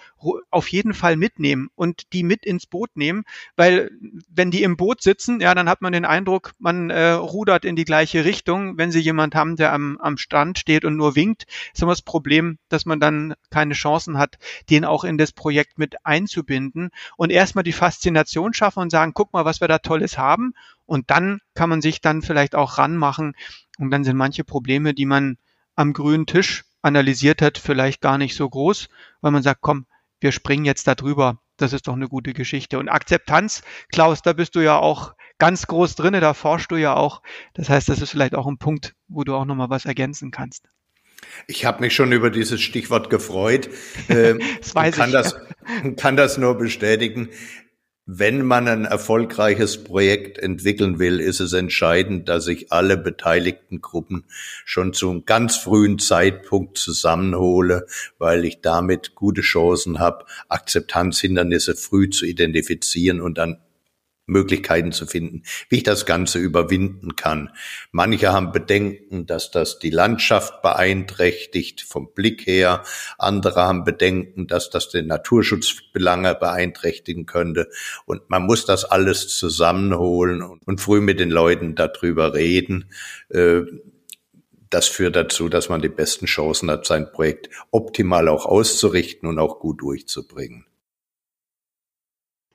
auf jeden Fall mitnehmen und die mit ins Boot nehmen, weil wenn die im Boot sitzen, ja, dann hat man den Eindruck, man äh, rudert in die gleiche Richtung. Wenn sie jemand haben, der am, am Strand steht und nur winkt, ist immer das Problem, dass man dann keine Chancen hat, den auch in das Projekt mit einzubinden und erstmal die Faszination schaffen und sagen, guck mal, was wir da Tolles haben. Und dann kann man sich dann vielleicht auch ranmachen. Und dann sind manche Probleme, die man am grünen Tisch analysiert hat, vielleicht gar nicht so groß, weil man sagt, komm, wir springen jetzt da drüber. Das ist doch eine gute Geschichte. Und Akzeptanz, Klaus, da bist du ja auch ganz groß drinne, da forschst du ja auch. Das heißt, das ist vielleicht auch ein Punkt, wo du auch nochmal was ergänzen kannst. Ich habe mich schon über dieses Stichwort gefreut. Ähm, das weiß kann, ich. Das, kann das nur bestätigen Wenn man ein erfolgreiches Projekt entwickeln will, ist es entscheidend, dass sich alle beteiligten Gruppen schon zu einem ganz frühen Zeitpunkt zusammenhole, weil ich damit gute Chancen habe, Akzeptanzhindernisse früh zu identifizieren und dann Möglichkeiten zu finden, wie ich das Ganze überwinden kann. Manche haben Bedenken, dass das die Landschaft beeinträchtigt vom Blick her. Andere haben Bedenken, dass das den Naturschutzbelange beeinträchtigen könnte. Und man muss das alles zusammenholen und früh mit den Leuten darüber reden. Äh, das führt dazu, dass man die besten Chancen hat, sein Projekt optimal auch auszurichten und auch gut durchzubringen.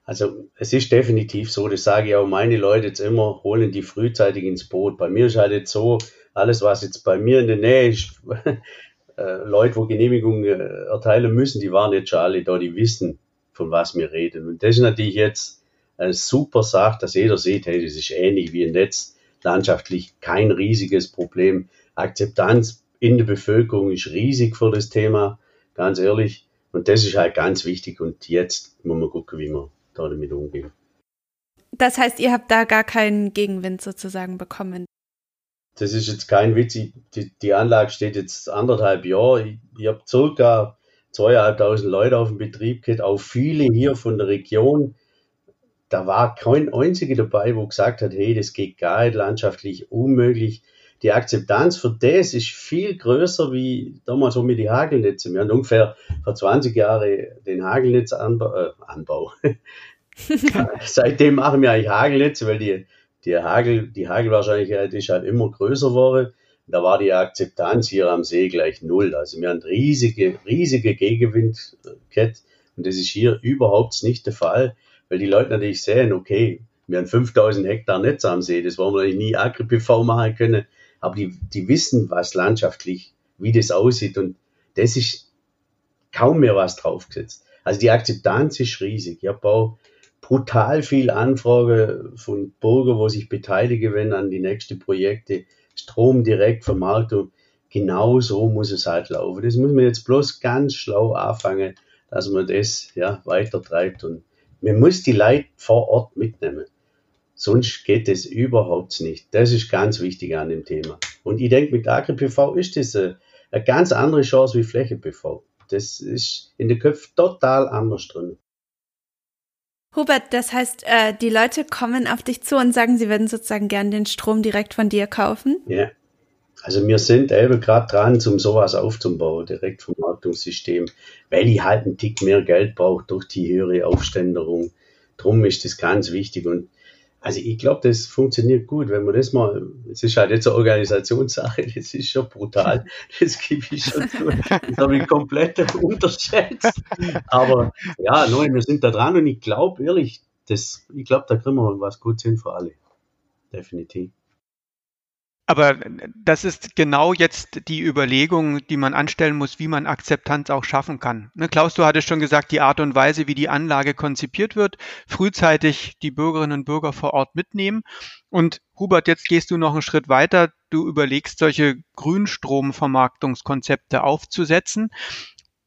Also es ist definitiv so, das sage ich auch meine Leute jetzt immer, holen die frühzeitig ins Boot. Bei mir ist halt jetzt so, alles was jetzt bei mir in der Nähe ist, äh, Leute, wo Genehmigungen äh, erteilen müssen, die waren jetzt schon alle da, die wissen, von was wir reden. Und das ist natürlich jetzt eine super Sache, dass jeder sieht, hey, das ist ähnlich wie ein Netz, landschaftlich kein riesiges Problem. Akzeptanz in der Bevölkerung ist riesig für das Thema, ganz ehrlich. Und das ist halt ganz wichtig. Und jetzt muss man gucken, wie man da damit umgehen. Das heißt, ihr habt da gar keinen Gegenwind sozusagen bekommen. Das ist jetzt kein Witz. Die, die Anlage steht jetzt anderthalb Jahre. Ich, ich habe circa zweieinhalbtausend Leute auf dem Betrieb gehabt, auch viele hier von der Region. Da war kein einziger dabei, wo gesagt hat, hey, das geht gar nicht, landschaftlich unmöglich. Die Akzeptanz für das ist viel größer wie damals so mit den Hagelnetzen. Wir haben ungefähr vor 20 Jahren den Hagelnetzanbau, äh, Seitdem machen wir eigentlich Hagelnetze, weil die, die Hagel, die Hagelwahrscheinlichkeit ist halt immer größer geworden. Da war die Akzeptanz hier am See gleich null. Also wir haben riesige, riesige Gegenwind gehabt. Und das ist hier überhaupt nicht der Fall, weil die Leute natürlich sehen, okay, wir haben 5000 Hektar Netz am See, das wollen wir nie Agri-PV machen können. Aber die, die wissen, was landschaftlich, wie das aussieht. Und das ist kaum mehr was draufgesetzt. Also die Akzeptanz ist riesig. Ich habe auch brutal viel Anfrage von Bürgern, wo sich beteiligen wenn an die nächsten Projekte. Strom direkt Vermarktung. Genau so muss es halt laufen. Das muss man jetzt bloß ganz schlau anfangen, dass man das ja, weitertreibt. Und man muss die Leute vor Ort mitnehmen. Sonst geht es überhaupt nicht. Das ist ganz wichtig an dem Thema. Und ich denke, mit Agri-PV ist das eine, eine ganz andere Chance wie Fläche-PV. Das ist in den Köpfen total anders drin. Hubert, das heißt, äh, die Leute kommen auf dich zu und sagen, sie würden sozusagen gern den Strom direkt von dir kaufen? Ja. Also wir sind eben gerade dran, um sowas aufzubauen, direkt vom Vermarktungssystem, weil ich halt einen Tick mehr Geld brauche durch die höhere Aufständerung. Drum ist das ganz wichtig und also ich glaube, das funktioniert gut, wenn man das mal, es ist halt jetzt eine Organisationssache, das ist schon brutal, das gebe ich schon zu, das habe ich komplett unterschätzt. Aber ja, nein, wir sind da dran und ich glaube ehrlich, das, ich glaube, da kriegen wir was Gutes hin für alle. Definitiv. Aber das ist genau jetzt die Überlegung, die man anstellen muss, wie man Akzeptanz auch schaffen kann. Ne, Klaus, du hattest schon gesagt, die Art und Weise, wie die Anlage konzipiert wird, frühzeitig die Bürgerinnen und Bürger vor Ort mitnehmen. Und Hubert, jetzt gehst du noch einen Schritt weiter. Du überlegst, solche Grünstromvermarktungskonzepte aufzusetzen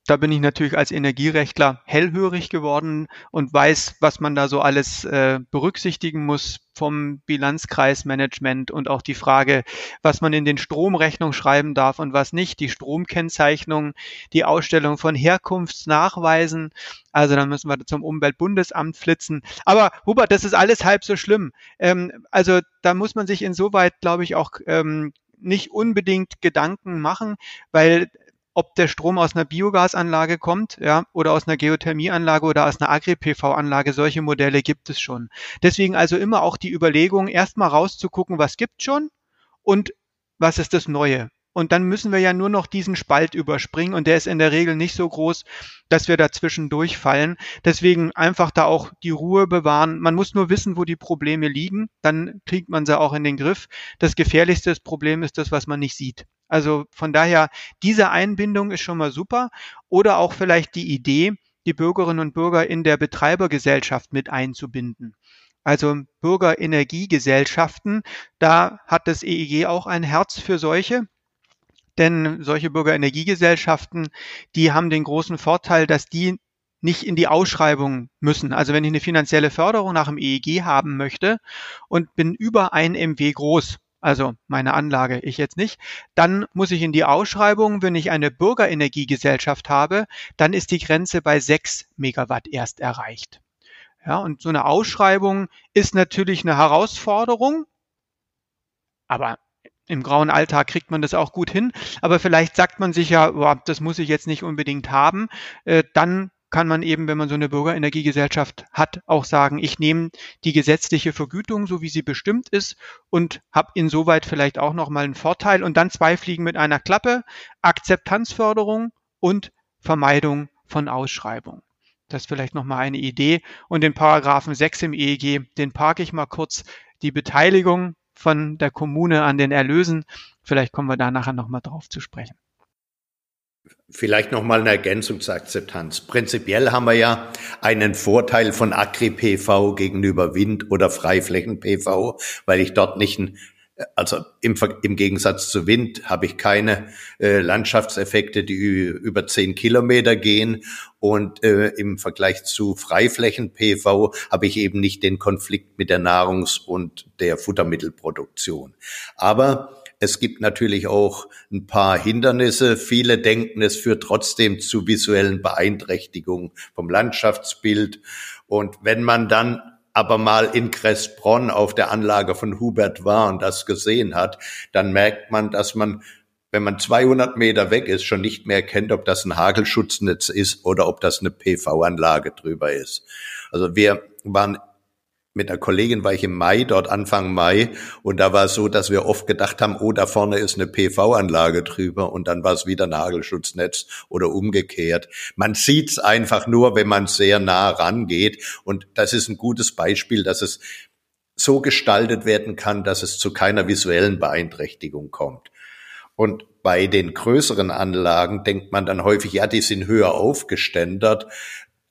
da bin ich natürlich als Energierechtler hellhörig geworden und weiß, was man da so alles äh, berücksichtigen muss vom Bilanzkreismanagement und auch die Frage, was man in den Stromrechnung schreiben darf und was nicht, die Stromkennzeichnung, die Ausstellung von Herkunftsnachweisen. Also dann müssen wir zum Umweltbundesamt flitzen. Aber Hubert, das ist alles halb so schlimm. Ähm, also da muss man sich insoweit, glaube ich, auch ähm, nicht unbedingt Gedanken machen, weil ob der Strom aus einer Biogasanlage kommt, ja, oder aus einer Geothermieanlage oder aus einer Agri-PV-Anlage. Solche Modelle gibt es schon. Deswegen also immer auch die Überlegung, erstmal rauszugucken, was gibt schon und was ist das Neue. Und dann müssen wir ja nur noch diesen Spalt überspringen und der ist in der Regel nicht so groß, dass wir dazwischen durchfallen. Deswegen einfach da auch die Ruhe bewahren. Man muss nur wissen, wo die Probleme liegen, dann kriegt man sie auch in den Griff. Das gefährlichste Problem ist das, was man nicht sieht. Also von daher, diese Einbindung ist schon mal super. Oder auch vielleicht die Idee, die Bürgerinnen und Bürger in der Betreibergesellschaft mit einzubinden. Also Bürgerenergiegesellschaften, da hat das EEG auch ein Herz für solche. Denn solche Bürgerenergiegesellschaften, die haben den großen Vorteil, dass die nicht in die Ausschreibung müssen. Also wenn ich eine finanzielle Förderung nach dem EEG haben möchte und bin über ein MW groß, also meine Anlage, ich jetzt nicht, dann muss ich in die Ausschreibung, wenn ich eine Bürgerenergiegesellschaft habe, dann ist die Grenze bei 6 Megawatt erst erreicht. Ja, und so eine Ausschreibung ist natürlich eine Herausforderung, aber im grauen Alltag kriegt man das auch gut hin. Aber vielleicht sagt man sich ja, boah, das muss ich jetzt nicht unbedingt haben. Äh, dann kann man eben, wenn man so eine Bürgerenergiegesellschaft hat, auch sagen, ich nehme die gesetzliche Vergütung, so wie sie bestimmt ist und habe insoweit vielleicht auch nochmal einen Vorteil. Und dann zwei Fliegen mit einer Klappe, Akzeptanzförderung und Vermeidung von Ausschreibung. Das ist vielleicht nochmal eine Idee. Und den Paragraphen 6 im EEG, den parke ich mal kurz. Die Beteiligung von der Kommune an den Erlösen. Vielleicht kommen wir da nachher nochmal drauf zu sprechen. Vielleicht nochmal eine Ergänzung zur Akzeptanz. Prinzipiell haben wir ja einen Vorteil von Agri-PV gegenüber Wind- oder Freiflächen-PV, weil ich dort nicht ein also im, im Gegensatz zu Wind habe ich keine äh, Landschaftseffekte, die über zehn Kilometer gehen. Und äh, im Vergleich zu Freiflächen-PV habe ich eben nicht den Konflikt mit der Nahrungs- und der Futtermittelproduktion. Aber es gibt natürlich auch ein paar Hindernisse. Viele denken, es führt trotzdem zu visuellen Beeinträchtigungen vom Landschaftsbild. Und wenn man dann aber mal in Cressbronn auf der Anlage von Hubert war und das gesehen hat, dann merkt man, dass man wenn man 200 Meter weg ist, schon nicht mehr kennt, ob das ein Hagelschutznetz ist oder ob das eine PV-Anlage drüber ist. Also wir waren mit einer Kollegin war ich im Mai dort, Anfang Mai, und da war es so, dass wir oft gedacht haben, oh, da vorne ist eine PV-Anlage drüber und dann war es wieder Nagelschutznetz oder umgekehrt. Man sieht es einfach nur, wenn man sehr nah rangeht und das ist ein gutes Beispiel, dass es so gestaltet werden kann, dass es zu keiner visuellen Beeinträchtigung kommt. Und bei den größeren Anlagen denkt man dann häufig, ja, die sind höher aufgeständert.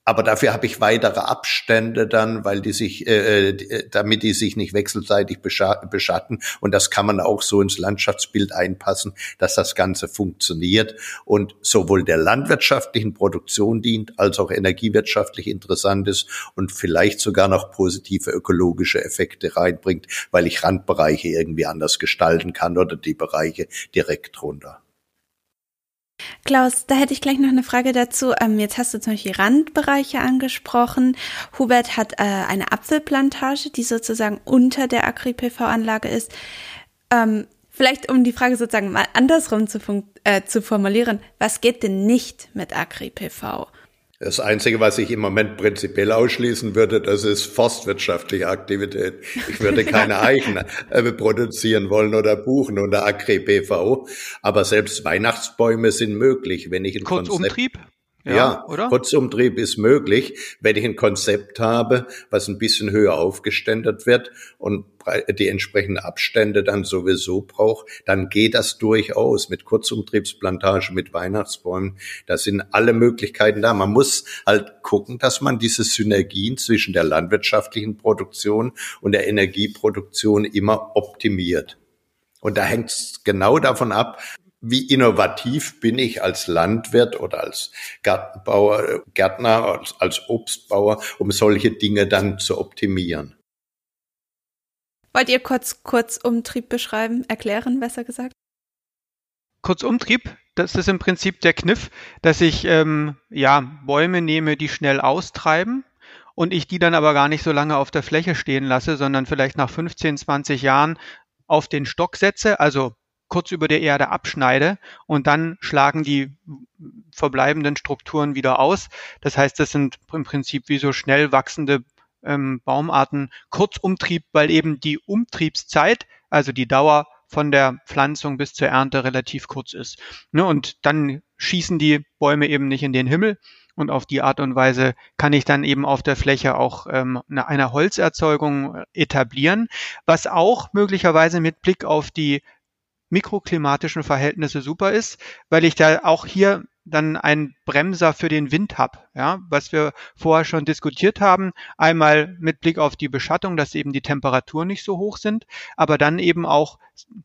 Aber dafür habe ich weitere Abstände dann, weil die sich, äh, äh damit die sich nicht wechselseitig beschatten. Und das kann man auch so ins Landschaftsbild einpassen, dass das Ganze funktioniert und sowohl der landwirtschaftlichen Produktion dient, als auch energiewirtschaftlich interessant ist und vielleicht sogar noch positive ökologische Effekte reinbringt, weil ich Randbereiche irgendwie anders gestalten kann oder die Bereiche direkt drunter. Klaus, da hätte ich gleich noch eine Frage dazu. Ähm, jetzt hast du zum Beispiel Randbereiche angesprochen. Hubert hat äh, eine Apfelplantage, die sozusagen unter der Agri-PV-Anlage ist. Ähm, vielleicht um die Frage sozusagen mal andersrum zu, äh, zu formulieren, was geht denn nicht mit Agri-PV? Das Einzige, was ich im Moment prinzipiell ausschließen würde, das ist forstwirtschaftliche Aktivität. Ich würde keine Eichen äh, produzieren wollen oder buchen unter Agri-PV. Aber selbst Weihnachtsbäume sind möglich, wenn ich ein Kurzumtrieb? Konzept ja, ja oder? Kurzumtrieb ist möglich, wenn ich ein Konzept habe, was ein bisschen höher aufgeständert wird und die entsprechenden Abstände dann sowieso braucht, dann geht das durchaus mit Kurzumtriebsplantage, mit Weihnachtsbäumen. Da sind alle Möglichkeiten da. Man muss halt gucken, dass man diese Synergien zwischen der landwirtschaftlichen Produktion und der Energieproduktion immer optimiert. Und da hängt es genau davon ab, wie innovativ bin ich als Landwirt oder als Gartenbauer, Gärtner, als, als Obstbauer, um solche Dinge dann zu optimieren. Wollt ihr kurz Kurzumtrieb beschreiben, erklären, besser gesagt? Kurzumtrieb, das ist im Prinzip der Kniff, dass ich ähm, ja Bäume nehme, die schnell austreiben und ich die dann aber gar nicht so lange auf der Fläche stehen lasse, sondern vielleicht nach 15, 20 Jahren auf den Stock setze, also kurz über der Erde abschneide und dann schlagen die verbleibenden Strukturen wieder aus. Das heißt, das sind im Prinzip wie so schnell wachsende ähm, Baumarten Kurzumtrieb, weil eben die Umtriebszeit, also die Dauer von der Pflanzung bis zur Ernte relativ kurz ist. Ne, und dann schießen die Bäume eben nicht in den Himmel. Und auf die Art und Weise kann ich dann eben auf der Fläche auch ähm, eine, eine Holzerzeugung etablieren, was auch möglicherweise mit Blick auf die mikroklimatischen Verhältnisse super ist, weil ich da auch hier dann ein Bremser für den Wind habe, ja, was wir vorher schon diskutiert haben. Einmal mit Blick auf die Beschattung, dass eben die Temperaturen nicht so hoch sind, aber dann eben auch,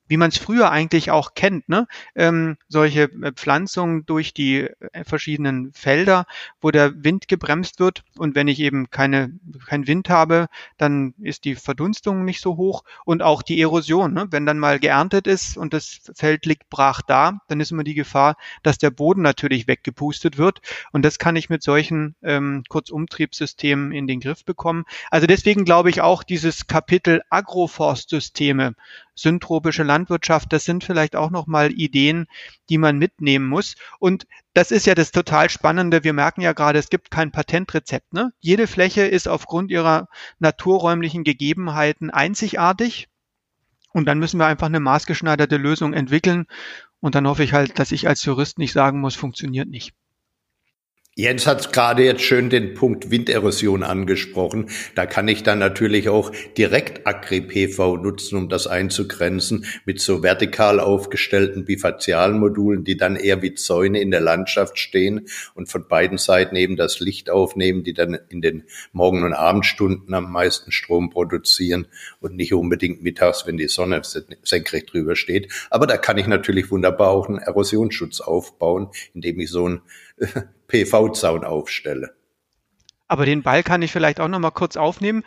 wie man es früher eigentlich auch kennt, ne, ähm, solche äh, Pflanzungen durch die äh, verschiedenen Felder, wo der Wind gebremst wird und wenn ich eben keine keinen Wind habe, dann ist die Verdunstung nicht so hoch und auch die Erosion. Ne? Wenn dann mal geerntet ist und das Feld liegt brach da, dann ist immer die Gefahr, dass der Boden natürlich weggepustet wird. Und das kann ich mit solchen ähm, Kurzumtriebssystemen in den Griff bekommen. Also deswegen glaube ich auch dieses Kapitel Agroforstsysteme, syntropische Landwirtschaft, das sind vielleicht auch nochmal Ideen, die man mitnehmen muss. Und das ist ja das total Spannende. Wir merken ja gerade, es gibt kein Patentrezept. Ne? Jede Fläche ist aufgrund ihrer naturräumlichen Gegebenheiten einzigartig. Und dann müssen wir einfach eine maßgeschneiderte Lösung entwickeln. Und dann hoffe ich halt, dass ich als Jurist nicht sagen muss, funktioniert nicht. Jens hat gerade jetzt schön den Punkt Winderosion angesprochen. Da kann ich dann natürlich auch direkt Agri-PV nutzen, um das einzugrenzen, mit so vertikal aufgestellten Bifazialmodulen, die dann eher wie Zäune in der Landschaft stehen und von beiden Seiten eben das Licht aufnehmen, die dann in den Morgen- und Abendstunden am meisten Strom produzieren und nicht unbedingt mittags, wenn die Sonne senkrecht drüber steht. Aber da kann ich natürlich wunderbar auch einen Erosionsschutz aufbauen, indem ich so ein PV-Zaun aufstelle. Aber den Ball kann ich vielleicht auch noch mal kurz aufnehmen.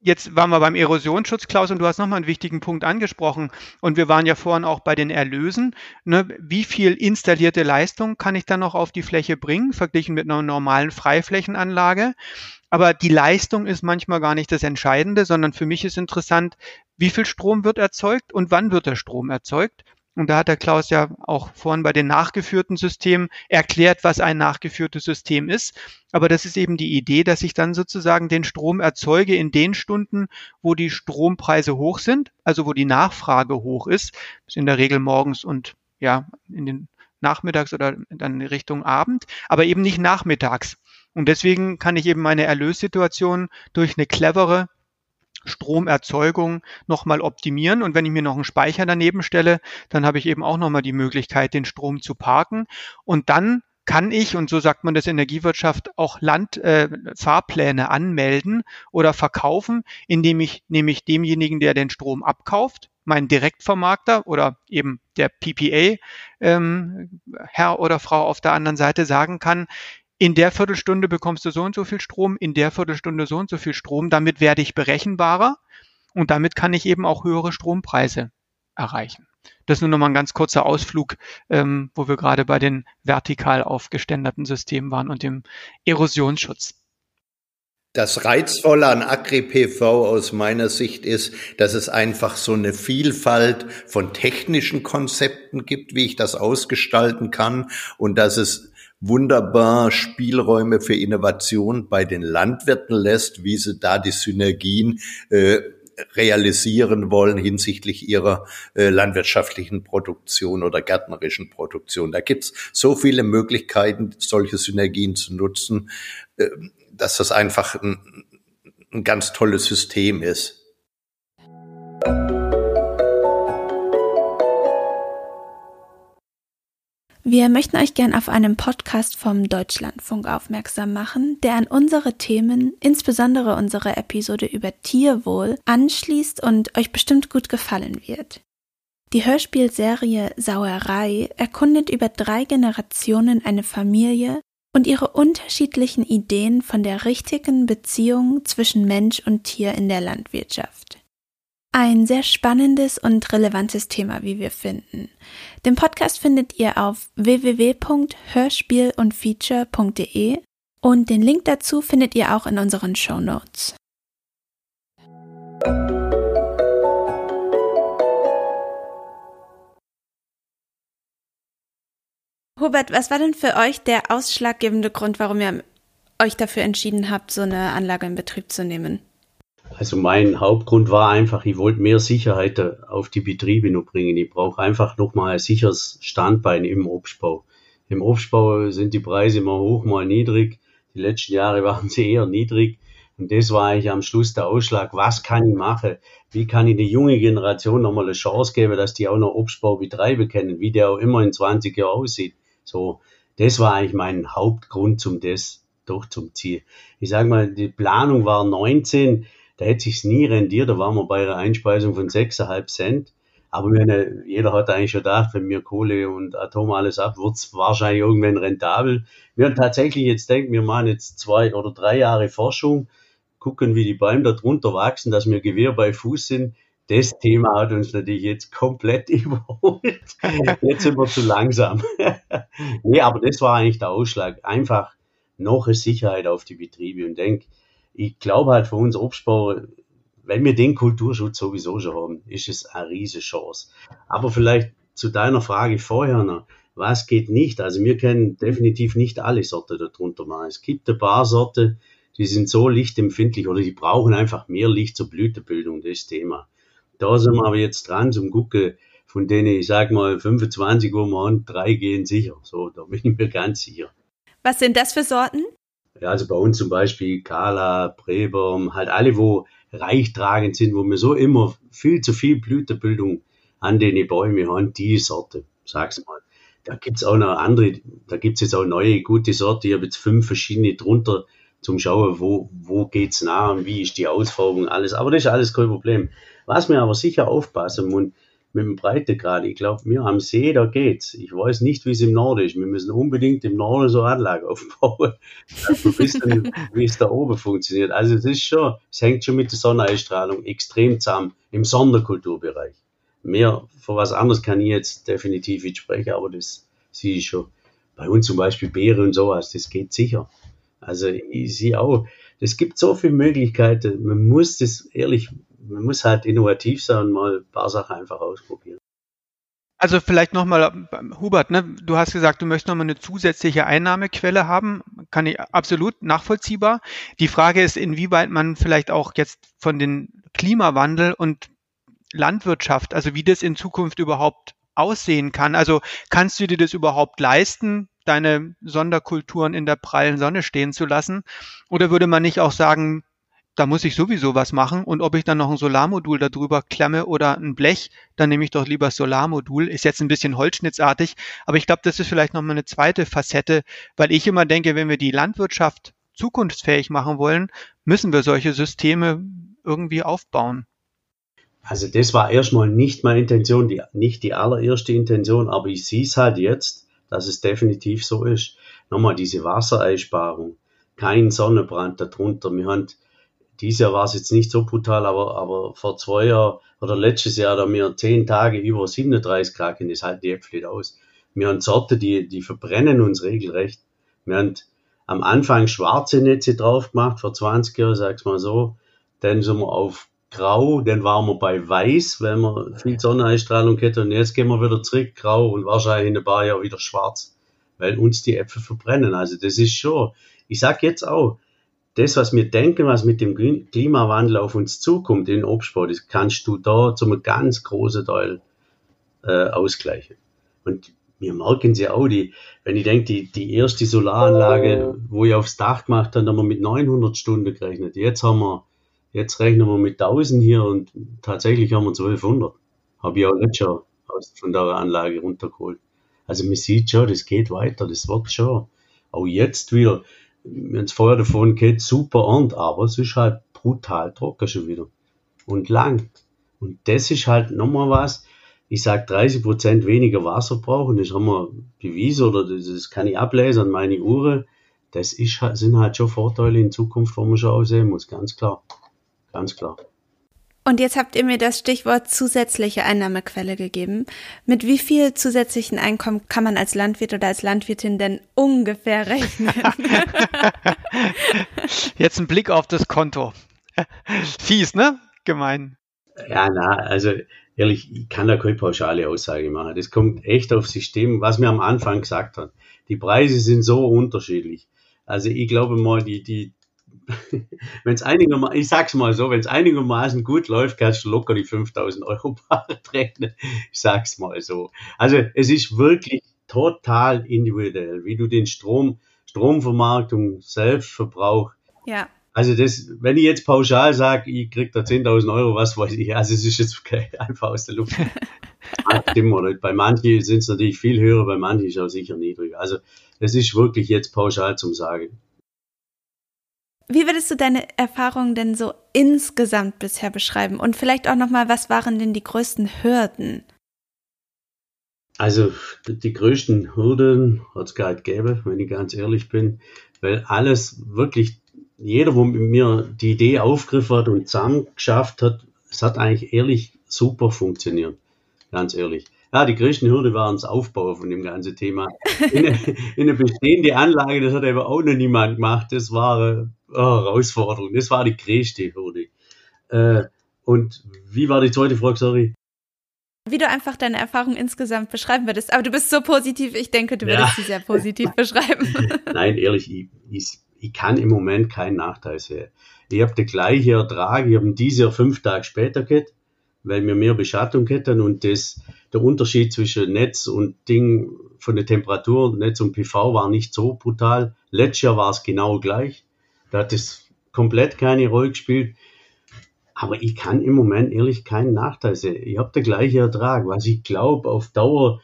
Jetzt waren wir beim Erosionsschutz, Klaus, und du hast nochmal einen wichtigen Punkt angesprochen. Und wir waren ja vorhin auch bei den Erlösen. Ne, wie viel installierte Leistung kann ich dann noch auf die Fläche bringen, verglichen mit einer normalen Freiflächenanlage? Aber die Leistung ist manchmal gar nicht das Entscheidende, sondern für mich ist interessant, wie viel Strom wird erzeugt und wann wird der Strom erzeugt? Und da hat der Klaus ja auch vorhin bei den nachgeführten Systemen erklärt, was ein nachgeführtes System ist. Aber das ist eben die Idee, dass ich dann sozusagen den Strom erzeuge in den Stunden, wo die Strompreise hoch sind, also wo die Nachfrage hoch ist. Das ist in der Regel morgens und ja, in den Nachmittags oder dann Richtung Abend, aber eben nicht nachmittags. Und deswegen kann ich eben meine Erlössituation durch eine clevere Stromerzeugung nochmal optimieren. Und wenn ich mir noch einen Speicher daneben stelle, dann habe ich eben auch nochmal die Möglichkeit, den Strom zu parken. Und dann kann ich, und so sagt man das Energiewirtschaft, auch Landfahrpläne äh, anmelden oder verkaufen, indem ich nämlich demjenigen, der den Strom abkauft, mein Direktvermarkter oder eben der PPA ähm, Herr oder Frau auf der anderen Seite sagen kann, in der Viertelstunde bekommst du so und so viel Strom, in der Viertelstunde so und so viel Strom. Damit werde ich berechenbarer und damit kann ich eben auch höhere Strompreise erreichen. Das ist nur nochmal ein ganz kurzer Ausflug, ähm, wo wir gerade bei den vertikal aufgeständerten Systemen waren und dem Erosionsschutz. Das Reizvolle an Agri-PV aus meiner Sicht ist, dass es einfach so eine Vielfalt von technischen Konzepten gibt, wie ich das ausgestalten kann und dass es wunderbar Spielräume für Innovation bei den Landwirten lässt, wie sie da die Synergien äh, realisieren wollen hinsichtlich ihrer äh, landwirtschaftlichen Produktion oder gärtnerischen Produktion. Da gibt's so viele Möglichkeiten, solche Synergien zu nutzen, äh, dass das einfach ein, ein ganz tolles System ist. Wir möchten euch gern auf einen Podcast vom Deutschlandfunk aufmerksam machen, der an unsere Themen, insbesondere unsere Episode über Tierwohl, anschließt und euch bestimmt gut gefallen wird. Die Hörspielserie Sauerei erkundet über drei Generationen eine Familie und ihre unterschiedlichen Ideen von der richtigen Beziehung zwischen Mensch und Tier in der Landwirtschaft. Ein sehr spannendes und relevantes Thema, wie wir finden. Den Podcast findet ihr auf www.hörspielundfeature.de und den Link dazu findet ihr auch in unseren Show Notes. Hubert, was war denn für euch der ausschlaggebende Grund, warum ihr euch dafür entschieden habt, so eine Anlage in Betrieb zu nehmen? Also mein Hauptgrund war einfach, ich wollte mehr Sicherheit auf die Betriebe noch bringen. Ich brauche einfach nochmal ein sicheres Standbein im Obstbau. Im Obstbau sind die Preise mal hoch, mal niedrig. Die letzten Jahre waren sie eher niedrig. Und das war eigentlich am Schluss der Ausschlag, was kann ich machen? Wie kann ich der junge Generation nochmal eine Chance geben, dass die auch noch Obstbau betreiben können, wie der auch immer in 20 Jahren aussieht. So, das war eigentlich mein Hauptgrund zum das durchzuziehen. Ich sage mal, die Planung war 19, da hätte sich's nie rendiert, da waren wir bei einer Einspeisung von 6,5 Cent. Aber meine, jeder hat eigentlich schon gedacht, wenn mir Kohle und Atom alles ab, wird's wahrscheinlich irgendwann rentabel. Wir haben tatsächlich jetzt denkt, wir machen jetzt zwei oder drei Jahre Forschung, gucken, wie die Bäume da drunter wachsen, dass wir Gewehr bei Fuß sind. Das Thema hat uns natürlich jetzt komplett überholt. Jetzt sind wir zu langsam. nee, aber das war eigentlich der Ausschlag. Einfach noch eine Sicherheit auf die Betriebe und denk, ich glaube halt für uns Obstbauer, wenn wir den Kulturschutz sowieso schon haben, ist es eine riesige Chance. Aber vielleicht zu deiner Frage vorher noch, was geht nicht? Also wir können definitiv nicht alle Sorten darunter machen. Es gibt ein paar Sorten, die sind so lichtempfindlich oder die brauchen einfach mehr Licht zur Blütenbildung, das Thema. Da sind wir aber jetzt dran zum Gucken, von denen ich sag mal 25 Uhr morgen, drei gehen sicher. So, da bin ich mir ganz sicher. Was sind das für Sorten? Ja, also bei uns zum Beispiel Kala, Breberm, halt alle, wo reichtragend sind, wo wir so immer viel zu viel Blütenbildung an den Bäumen haben, die Sorte, sag's mal. Da gibt's auch noch andere, da gibt's jetzt auch neue gute Sorte. Ich habe jetzt fünf verschiedene drunter zum Schauen, wo, wo geht's nah und wie ist die Ausfärbung, alles. Aber das ist alles kein Problem. Was mir aber sicher aufpassen muss, mit dem Breitegrad, ich glaube, wir am See, da geht's. Ich weiß nicht, wie es im Norden ist. Wir müssen unbedingt im Norden so Anlage aufbauen, wie es da oben funktioniert. Also es ist schon, es hängt schon mit der Sonneneinstrahlung extrem zusammen im Sonderkulturbereich. Mehr für was anderes kann ich jetzt definitiv nicht sprechen, aber das sehe ich schon. Bei uns zum Beispiel Beere und sowas, das geht sicher. Also ich sehe auch, es gibt so viele Möglichkeiten. Man muss das ehrlich man muss halt innovativ sein mal ein paar Sachen einfach ausprobieren. Also vielleicht nochmal, Hubert, ne, du hast gesagt, du möchtest nochmal eine zusätzliche Einnahmequelle haben. Kann ich absolut nachvollziehbar. Die Frage ist, inwieweit man vielleicht auch jetzt von den Klimawandel und Landwirtschaft, also wie das in Zukunft überhaupt aussehen kann. Also kannst du dir das überhaupt leisten, deine Sonderkulturen in der prallen Sonne stehen zu lassen? Oder würde man nicht auch sagen, da muss ich sowieso was machen und ob ich dann noch ein Solarmodul darüber klemme oder ein Blech, dann nehme ich doch lieber Solarmodul. Ist jetzt ein bisschen holzschnittsartig, aber ich glaube, das ist vielleicht nochmal eine zweite Facette, weil ich immer denke, wenn wir die Landwirtschaft zukunftsfähig machen wollen, müssen wir solche Systeme irgendwie aufbauen. Also das war erstmal nicht meine Intention, die, nicht die allererste Intention, aber ich sehe es halt jetzt, dass es definitiv so ist. Nochmal diese Wassereinsparung, kein Sonnenbrand darunter. Wir haben dieses Jahr war es jetzt nicht so brutal, aber, aber vor zwei Jahren oder letztes Jahr, da wir zehn Tage über 37 Grad gehen, das halten die Äpfel nicht aus. Wir haben Sorte, die, die verbrennen uns regelrecht. Wir haben am Anfang schwarze Netze drauf gemacht, vor 20 Jahren, sag's mal so. Dann sind wir auf grau, dann waren wir bei weiß, wenn wir viel Sonneneinstrahlung hätten. Und jetzt gehen wir wieder zurück, grau und wahrscheinlich in ein paar Jahren wieder schwarz, weil uns die Äpfel verbrennen. Also das ist schon, ich sag jetzt auch, das, was wir denken, was mit dem Klimawandel auf uns zukommt in Obstbau, das kannst du da zum ganz großen Teil äh, ausgleichen. Und wir merken sie auch, die, wenn ich denke, die, die erste Solaranlage, wo ich aufs Dach gemacht habe, haben wir mit 900 Stunden gerechnet. Jetzt haben wir, jetzt rechnen wir mit 1000 hier und tatsächlich haben wir 1200. Habe ich auch letztes Jahr aus, von der Anlage runtergeholt. Also man sieht schon, das geht weiter, das wird schon. Auch jetzt wieder, wenn es vorher davon geht, super und, aber es ist halt brutal trocken schon wieder. Und lang. Und das ist halt nochmal was, ich sag 30 Prozent weniger Wasser brauchen, das haben wir bewiesen oder das kann ich ablesen an meine Uhren. Das ist, halt, sind halt schon Vorteile in Zukunft, wo man schon aussehen muss, ganz klar. Ganz klar. Und jetzt habt ihr mir das Stichwort zusätzliche Einnahmequelle gegeben. Mit wie viel zusätzlichen Einkommen kann man als Landwirt oder als Landwirtin denn ungefähr rechnen? jetzt ein Blick auf das Konto. Fies, ne? Gemein. Ja, na, also ehrlich, ich kann da keine pauschale Aussage machen. Das kommt echt aufs System, was mir am Anfang gesagt hat. Die Preise sind so unterschiedlich. Also ich glaube mal, die, die, wenn es einigermaßen, ich sag's mal so, wenn es einigermaßen gut läuft, kannst du locker die 5000 Euro rechnen. Ich sag's mal so. Also es ist wirklich total individuell, wie du den Strom, Stromvermarktung, Selbstverbrauch ja. Also das, wenn ich jetzt pauschal sage, ich krieg da 10.000 Euro, was weiß ich, also es ist jetzt okay, einfach aus der Luft. Stimmt oder Bei manchen sind es natürlich viel höher, bei manchen ist es auch sicher niedriger. Also das ist wirklich jetzt pauschal zum Sagen. Wie würdest du deine Erfahrungen denn so insgesamt bisher beschreiben? Und vielleicht auch nochmal, was waren denn die größten Hürden? Also die größten Hürden hat es gar nicht gegeben, wenn ich ganz ehrlich bin, weil alles wirklich, jeder, wo mit mir die Idee aufgegriffen hat und zusammen geschafft hat, es hat eigentlich ehrlich super funktioniert, ganz ehrlich. Ja, die größten Hürde waren das Aufbauen von dem ganzen Thema. In eine, in eine bestehende Anlage, das hat aber auch noch niemand gemacht, das war eine oh, Herausforderung, das war die größte Hürde. Äh, und wie war die zweite Frage, sorry? wie du einfach deine Erfahrung insgesamt beschreiben würdest. Aber du bist so positiv, ich denke, du würdest ja. sie sehr positiv beschreiben. Nein, ehrlich, ich, ich, ich, kann im Moment keinen Nachteil sehen. Ich habe den gleichen Ertrag, ich habe dieses Jahr fünf Tage später gehabt, weil wir mehr Beschattung hätten und das, der Unterschied zwischen Netz und Ding von der Temperatur, Netz und PV war nicht so brutal. Letztes Jahr war es genau gleich. Da hat es komplett keine Rolle gespielt. Aber ich kann im Moment ehrlich keinen Nachteil sehen. Ich habe den gleichen Ertrag. Was ich glaube, auf Dauer,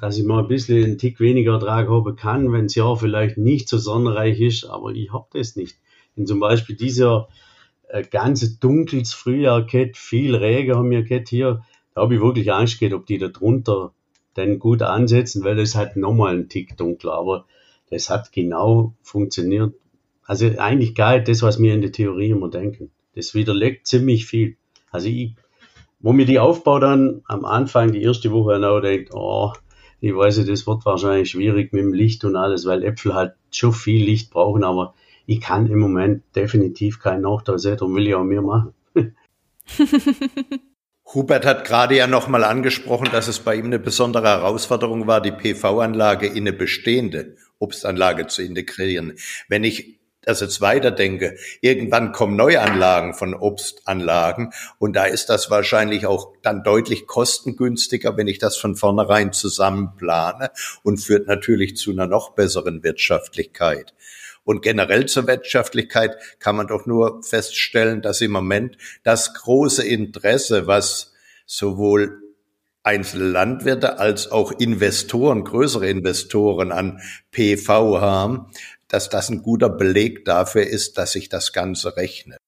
dass ich mal ein bisschen einen Tick weniger Ertrag haben kann, wenn das Jahr vielleicht nicht so sonnenreich ist, aber ich habe das nicht. Denn zum Beispiel dieser äh, ganze dunkles Frühjahr gehabt, viel Regen haben wir gehabt hier, da habe ich wirklich Angst gehabt, ob die da drunter denn gut ansetzen, weil das halt nochmal ein Tick dunkler, aber das hat genau funktioniert. Also eigentlich gar nicht das, was wir in der Theorie immer denken. Das widerlegt ziemlich viel. Also ich, wo mir die Aufbau dann am Anfang, die erste Woche genau denkt, oh, ich weiß nicht, das wird wahrscheinlich schwierig mit dem Licht und alles, weil Äpfel halt schon viel Licht brauchen, aber ich kann im Moment definitiv keinen Nachteil sehen, darum will ich auch mehr machen. Hubert hat gerade ja nochmal angesprochen, dass es bei ihm eine besondere Herausforderung war, die PV-Anlage in eine bestehende Obstanlage zu integrieren. Wenn ich das jetzt weiterdenke, irgendwann kommen Neuanlagen von Obstanlagen und da ist das wahrscheinlich auch dann deutlich kostengünstiger, wenn ich das von vornherein zusammenplane und führt natürlich zu einer noch besseren Wirtschaftlichkeit. Und generell zur Wirtschaftlichkeit kann man doch nur feststellen, dass im Moment das große Interesse, was sowohl einzelne Landwirte als auch Investoren, größere Investoren an PV haben, dass das ein guter Beleg dafür ist, dass sich das Ganze rechnet.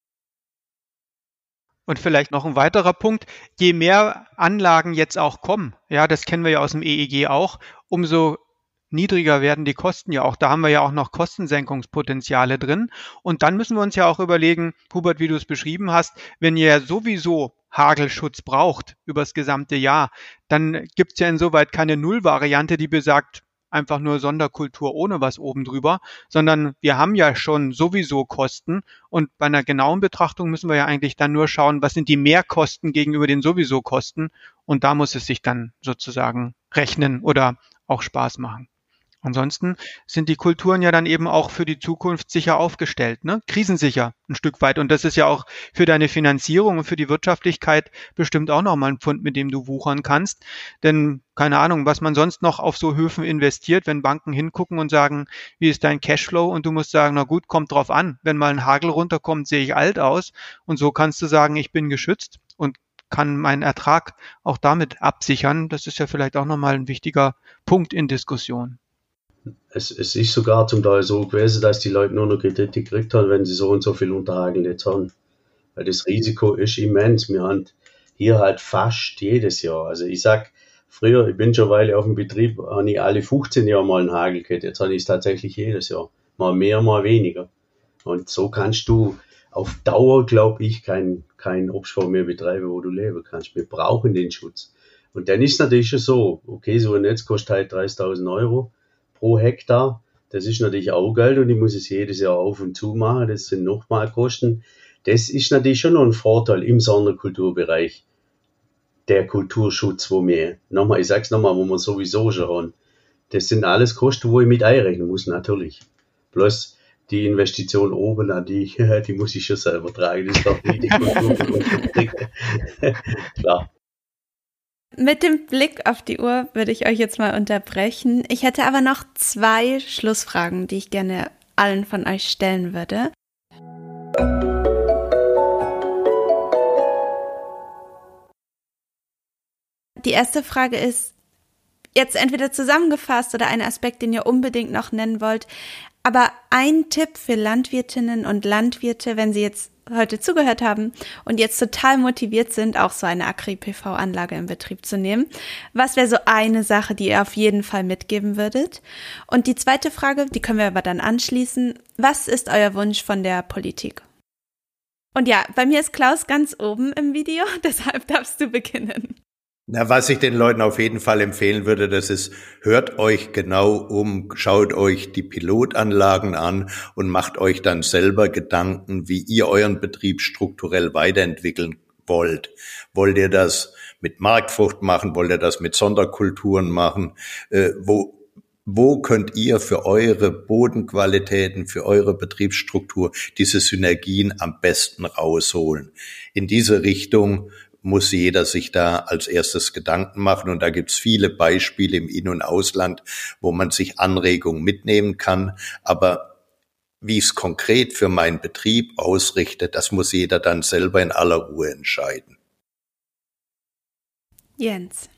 Und vielleicht noch ein weiterer Punkt, je mehr Anlagen jetzt auch kommen, ja, das kennen wir ja aus dem EEG auch, umso niedriger werden die Kosten ja auch. Da haben wir ja auch noch Kostensenkungspotenziale drin. Und dann müssen wir uns ja auch überlegen, Hubert, wie du es beschrieben hast, wenn ihr sowieso Hagelschutz braucht übers gesamte Jahr, dann gibt es ja insoweit keine Nullvariante, die besagt, einfach nur Sonderkultur ohne was oben drüber, sondern wir haben ja schon sowieso Kosten und bei einer genauen Betrachtung müssen wir ja eigentlich dann nur schauen, was sind die Mehrkosten gegenüber den sowieso Kosten und da muss es sich dann sozusagen rechnen oder auch Spaß machen. Ansonsten sind die Kulturen ja dann eben auch für die Zukunft sicher aufgestellt, ne? krisensicher ein Stück weit. Und das ist ja auch für deine Finanzierung und für die Wirtschaftlichkeit bestimmt auch nochmal ein Pfund, mit dem du wuchern kannst. Denn keine Ahnung, was man sonst noch auf so Höfen investiert, wenn Banken hingucken und sagen, wie ist dein Cashflow? Und du musst sagen, na gut, kommt drauf an. Wenn mal ein Hagel runterkommt, sehe ich alt aus. Und so kannst du sagen, ich bin geschützt und kann meinen Ertrag auch damit absichern. Das ist ja vielleicht auch nochmal ein wichtiger Punkt in Diskussion es, es ist sogar zum Teil so gewesen, dass die Leute nur noch Kredite gekriegt haben, wenn sie so und so viel Unterhagel nicht haben. Weil das Risiko ist immens. Wir haben hier halt fast jedes Jahr. Also ich sag, früher, ich bin schon eine Weile auf dem Betrieb, habe ich alle 15 Jahre mal einen Hagel gehabt. Jetzt habe ich es tatsächlich jedes Jahr. Mal mehr, mal weniger. Und so kannst du auf Dauer, glaube ich, kein, kein Obstbau mehr betreiben, wo du leben kannst. Wir brauchen den Schutz. Und dann ist natürlich schon so, okay, so ein Netz kostet halt 30.000 Euro pro Hektar. Das ist natürlich auch Geld und ich muss es jedes Jahr auf und zu machen. Das sind nochmal Kosten. Das ist natürlich schon noch ein Vorteil im Sonderkulturbereich. Der Kulturschutz, wo wir, nochmal, ich sag's nochmal, wo wir sowieso schon haben. Das sind alles Kosten, wo ich mit einrechnen muss, natürlich. Bloß die Investition oben, die, die muss ich schon selber tragen. Das ist doch nicht die Kultur. Klar. Mit dem Blick auf die Uhr würde ich euch jetzt mal unterbrechen. Ich hätte aber noch zwei Schlussfragen, die ich gerne allen von euch stellen würde. Die erste Frage ist jetzt entweder zusammengefasst oder ein Aspekt, den ihr unbedingt noch nennen wollt. Aber ein Tipp für Landwirtinnen und Landwirte, wenn sie jetzt heute zugehört haben und jetzt total motiviert sind, auch so eine Agri-PV-Anlage in Betrieb zu nehmen. Was wäre so eine Sache, die ihr auf jeden Fall mitgeben würdet? Und die zweite Frage, die können wir aber dann anschließen. Was ist euer Wunsch von der Politik? Und ja, bei mir ist Klaus ganz oben im Video, deshalb darfst du beginnen. Na, was ich den Leuten auf jeden Fall empfehlen würde, das ist, hört euch genau um, schaut euch die Pilotanlagen an und macht euch dann selber Gedanken, wie ihr euren Betrieb strukturell weiterentwickeln wollt. Wollt ihr das mit Marktfrucht machen? Wollt ihr das mit Sonderkulturen machen? Äh, wo, wo könnt ihr für eure Bodenqualitäten, für eure Betriebsstruktur diese Synergien am besten rausholen? In diese Richtung muss jeder sich da als erstes Gedanken machen. Und da gibt's viele Beispiele im In- und Ausland, wo man sich Anregungen mitnehmen kann. Aber wie ich es konkret für meinen Betrieb ausrichte, das muss jeder dann selber in aller Ruhe entscheiden. Jens.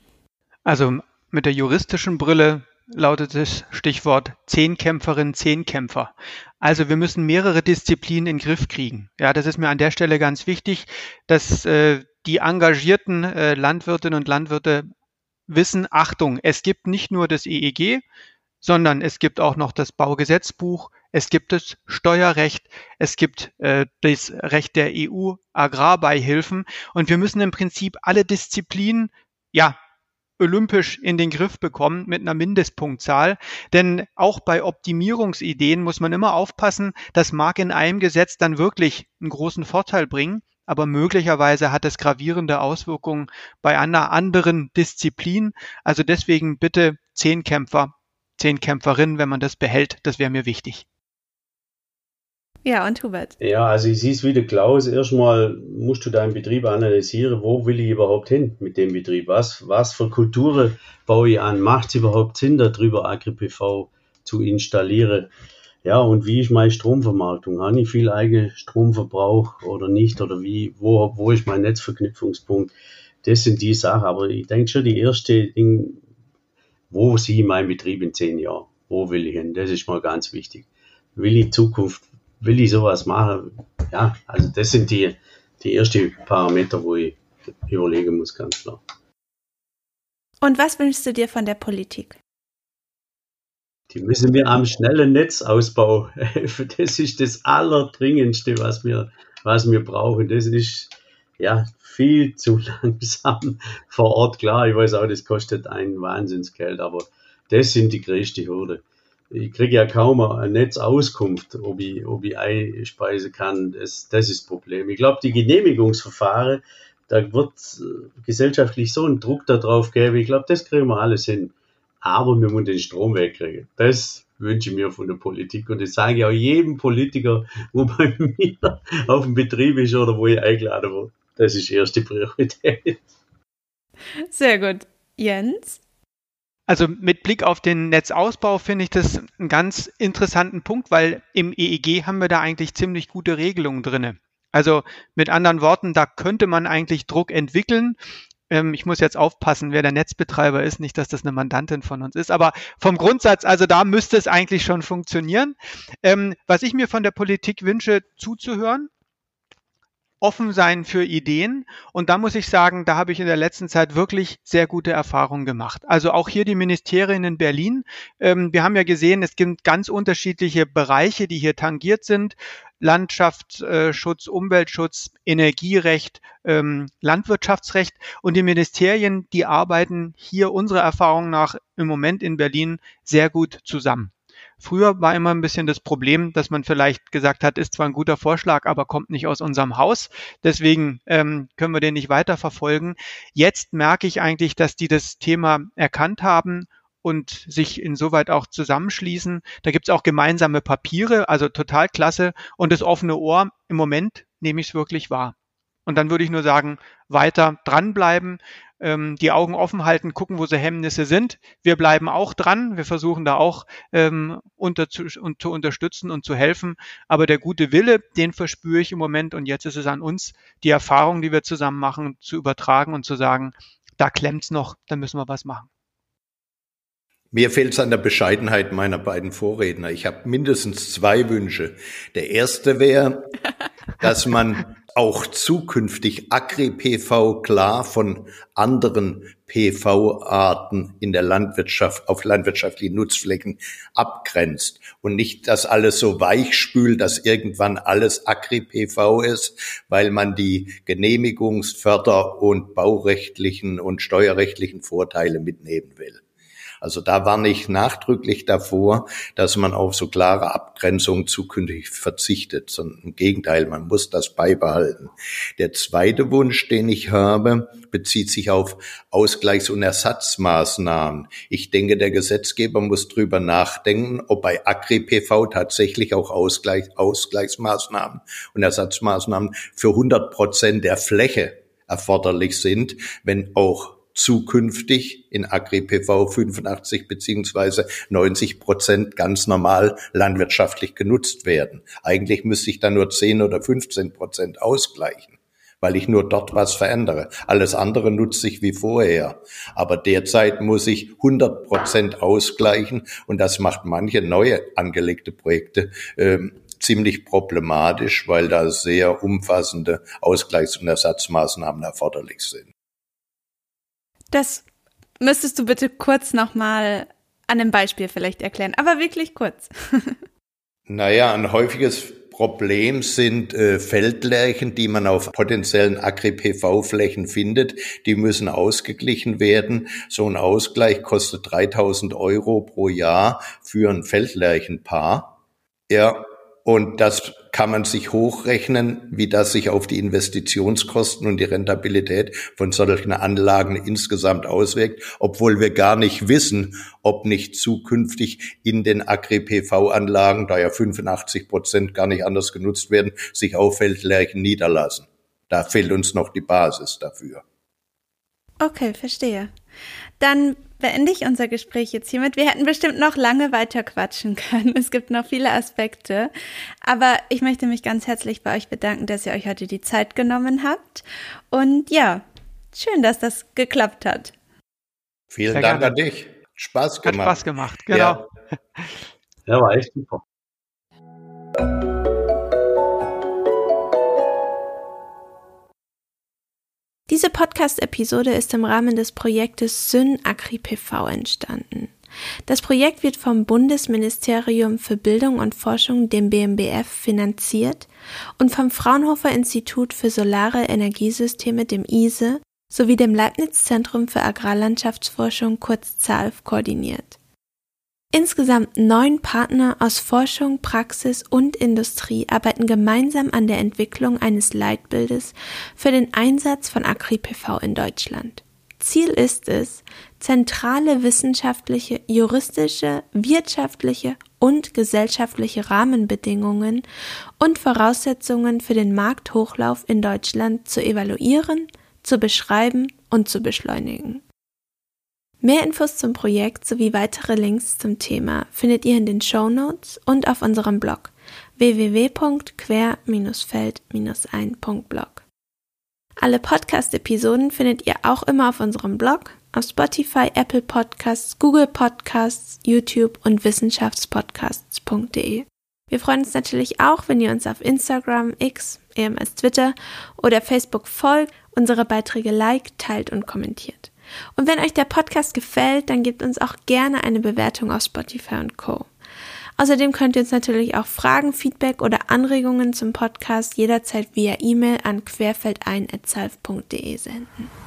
Also mit der juristischen Brille lautet das Stichwort Zehnkämpferin, Zehnkämpfer. Also wir müssen mehrere Disziplinen in den Griff kriegen. Ja, das ist mir an der Stelle ganz wichtig, dass äh, die engagierten äh, Landwirtinnen und Landwirte wissen, Achtung, es gibt nicht nur das EEG, sondern es gibt auch noch das Baugesetzbuch, es gibt das Steuerrecht, es gibt äh, das Recht der EU Agrarbeihilfen und wir müssen im Prinzip alle Disziplinen ja olympisch in den Griff bekommen mit einer Mindestpunktzahl. Denn auch bei Optimierungsideen muss man immer aufpassen, das mag in einem Gesetz dann wirklich einen großen Vorteil bringen aber möglicherweise hat es gravierende Auswirkungen bei einer anderen Disziplin. Also deswegen bitte zehn Kämpfer, zehn Kämpferinnen, wenn man das behält, das wäre mir wichtig. Ja, und Hubert? Ja, also ich sehe es wieder, Klaus. Erstmal musst du deinen Betrieb analysieren. Wo will ich überhaupt hin mit dem Betrieb? Was, was für Kulturen baue ich an? Macht es überhaupt Sinn, darüber AgriPV zu installieren? Ja, und wie ist meine Stromvermarktung? Habe ich viel eigenen Stromverbrauch oder nicht? Oder wie, wo, wo ist mein Netzverknüpfungspunkt? Das sind die Sachen. Aber ich denke schon, die erste Ding, wo sehe ich meinen Betrieb in zehn Jahren? Wo will ich hin? Das ist mal ganz wichtig. Will ich Zukunft, will ich sowas machen? Ja, also das sind die, die ersten Parameter, wo ich überlegen muss, ganz klar. Und was wünschst du dir von der Politik? Die müssen wir am schnellen Netzausbau helfen. Das ist das Allerdringendste, was wir, was wir brauchen. Das ist ja viel zu langsam vor Ort. Klar, ich weiß auch, das kostet ein Wahnsinnsgeld, aber das sind die größte Hürde. Ich kriege ja kaum eine Netzauskunft, ob ich, ob ich einspeisen kann. Das, das ist das Problem. Ich glaube, die Genehmigungsverfahren, da wird gesellschaftlich so ein Druck darauf geben. Ich glaube, das kriegen wir alles hin aber wir müssen den Strom wegkriegen. Das wünsche ich mir von der Politik und das sage ich auch jedem Politiker, wo bei mir auf dem Betrieb ist oder wo ich eingeladen wurde. Das ist die erste Priorität. Sehr gut. Jens? Also mit Blick auf den Netzausbau finde ich das einen ganz interessanten Punkt, weil im EEG haben wir da eigentlich ziemlich gute Regelungen drinne. Also mit anderen Worten, da könnte man eigentlich Druck entwickeln. Ähm, ich muss jetzt aufpassen, wer der Netzbetreiber ist, nicht, dass das eine Mandantin von uns ist. Aber vom Grundsatz, also da müsste es eigentlich schon funktionieren. Ähm, was ich mir von der Politik wünsche, zuzuhören, offen sein für Ideen. Und da muss ich sagen, da habe ich in der letzten Zeit wirklich sehr gute Erfahrungen gemacht. Also auch hier die Ministerien in Berlin. Ähm, wir haben ja gesehen, es gibt ganz unterschiedliche Bereiche, die hier tangiert sind. Landschaftsschutz, Umweltschutz, Energierecht, ähm, Landwirtschaftsrecht. Und die Ministerien, die arbeiten hier unserer Erfahrung nach im Moment in Berlin sehr gut zusammen. Früher war immer ein bisschen das Problem, dass man vielleicht gesagt hat, ist zwar ein guter Vorschlag, aber kommt nicht aus unserem Haus. Deswegen ähm, können wir den nicht weiter verfolgen. Jetzt merke ich eigentlich, dass die das Thema erkannt haben und sich insoweit auch zusammenschließen. Da gibt es auch gemeinsame Papiere, also total klasse. Und das offene Ohr, im Moment nehme ich es wirklich wahr. Und dann würde ich nur sagen, weiter dranbleiben, ähm, die Augen offen halten, gucken, wo so Hemmnisse sind. Wir bleiben auch dran. Wir versuchen da auch ähm, unter zu, und zu unterstützen und zu helfen. Aber der gute Wille, den verspüre ich im Moment. Und jetzt ist es an uns, die Erfahrung, die wir zusammen machen, zu übertragen und zu sagen, da klemmt's noch, da müssen wir was machen. Mir fehlt es an der Bescheidenheit meiner beiden Vorredner. Ich habe mindestens zwei Wünsche. Der erste wäre, dass man auch zukünftig Agri-PV klar von anderen PV-Arten in der Landwirtschaft auf landwirtschaftlichen Nutzflächen abgrenzt und nicht das alles so weich spült, dass irgendwann alles Agri-PV ist, weil man die Genehmigungs-, Förder- und baurechtlichen und steuerrechtlichen Vorteile mitnehmen will. Also da warne ich nachdrücklich davor, dass man auf so klare Abgrenzungen zukünftig verzichtet, sondern im Gegenteil, man muss das beibehalten. Der zweite Wunsch, den ich habe, bezieht sich auf Ausgleichs- und Ersatzmaßnahmen. Ich denke, der Gesetzgeber muss drüber nachdenken, ob bei Agri-PV tatsächlich auch Ausgleich, Ausgleichsmaßnahmen und Ersatzmaßnahmen für 100 Prozent der Fläche erforderlich sind, wenn auch zukünftig in Agri-PV 85 beziehungsweise 90 Prozent ganz normal landwirtschaftlich genutzt werden. Eigentlich müsste ich da nur 10 oder 15 Prozent ausgleichen, weil ich nur dort was verändere. Alles andere nutze ich wie vorher. Aber derzeit muss ich 100 Prozent ausgleichen und das macht manche neue angelegte Projekte ähm, ziemlich problematisch, weil da sehr umfassende Ausgleichs- und Ersatzmaßnahmen erforderlich sind. Das müsstest du bitte kurz nochmal an einem Beispiel vielleicht erklären, aber wirklich kurz. naja, ein häufiges Problem sind äh, Feldlärchen, die man auf potenziellen Agri-PV-Flächen findet. Die müssen ausgeglichen werden. So ein Ausgleich kostet 3000 Euro pro Jahr für ein Feldlärchenpaar. Ja, und das kann man sich hochrechnen, wie das sich auf die Investitionskosten und die Rentabilität von solchen Anlagen insgesamt auswirkt, obwohl wir gar nicht wissen, ob nicht zukünftig in den Agri-PV-Anlagen, da ja 85 Prozent gar nicht anders genutzt werden, sich Auffeldlärchen niederlassen. Da fehlt uns noch die Basis dafür. Okay, verstehe. Dann beende ich unser Gespräch jetzt hiermit. Wir hätten bestimmt noch lange weiter quatschen können. Es gibt noch viele Aspekte. Aber ich möchte mich ganz herzlich bei euch bedanken, dass ihr euch heute die Zeit genommen habt. Und ja, schön, dass das geklappt hat. Vielen Sehr Dank gerne. an dich. Spaß gemacht. Hat Spaß gemacht, genau. Ja, ja war echt super. Diese Podcast-Episode ist im Rahmen des Projektes Syn Agri PV entstanden. Das Projekt wird vom Bundesministerium für Bildung und Forschung, dem BMBF, finanziert und vom Fraunhofer Institut für Solare Energiesysteme, dem ISE, sowie dem Leibniz Zentrum für Agrarlandschaftsforschung, kurz ZALF, koordiniert. Insgesamt neun Partner aus Forschung, Praxis und Industrie arbeiten gemeinsam an der Entwicklung eines Leitbildes für den Einsatz von Agri-PV in Deutschland. Ziel ist es, zentrale wissenschaftliche, juristische, wirtschaftliche und gesellschaftliche Rahmenbedingungen und Voraussetzungen für den Markthochlauf in Deutschland zu evaluieren, zu beschreiben und zu beschleunigen. Mehr Infos zum Projekt sowie weitere Links zum Thema findet ihr in den Show Notes und auf unserem Blog www.quer-feld-ein.blog. Alle Podcast-Episoden findet ihr auch immer auf unserem Blog, auf Spotify, Apple Podcasts, Google Podcasts, YouTube und wissenschaftspodcasts.de. Wir freuen uns natürlich auch, wenn ihr uns auf Instagram, X, ehemals Twitter oder Facebook folgt, unsere Beiträge liked, teilt und kommentiert. Und wenn euch der Podcast gefällt, dann gebt uns auch gerne eine Bewertung auf Spotify und Co. Außerdem könnt ihr uns natürlich auch Fragen, Feedback oder Anregungen zum Podcast jederzeit via E-Mail an querfeldein.salf.de senden.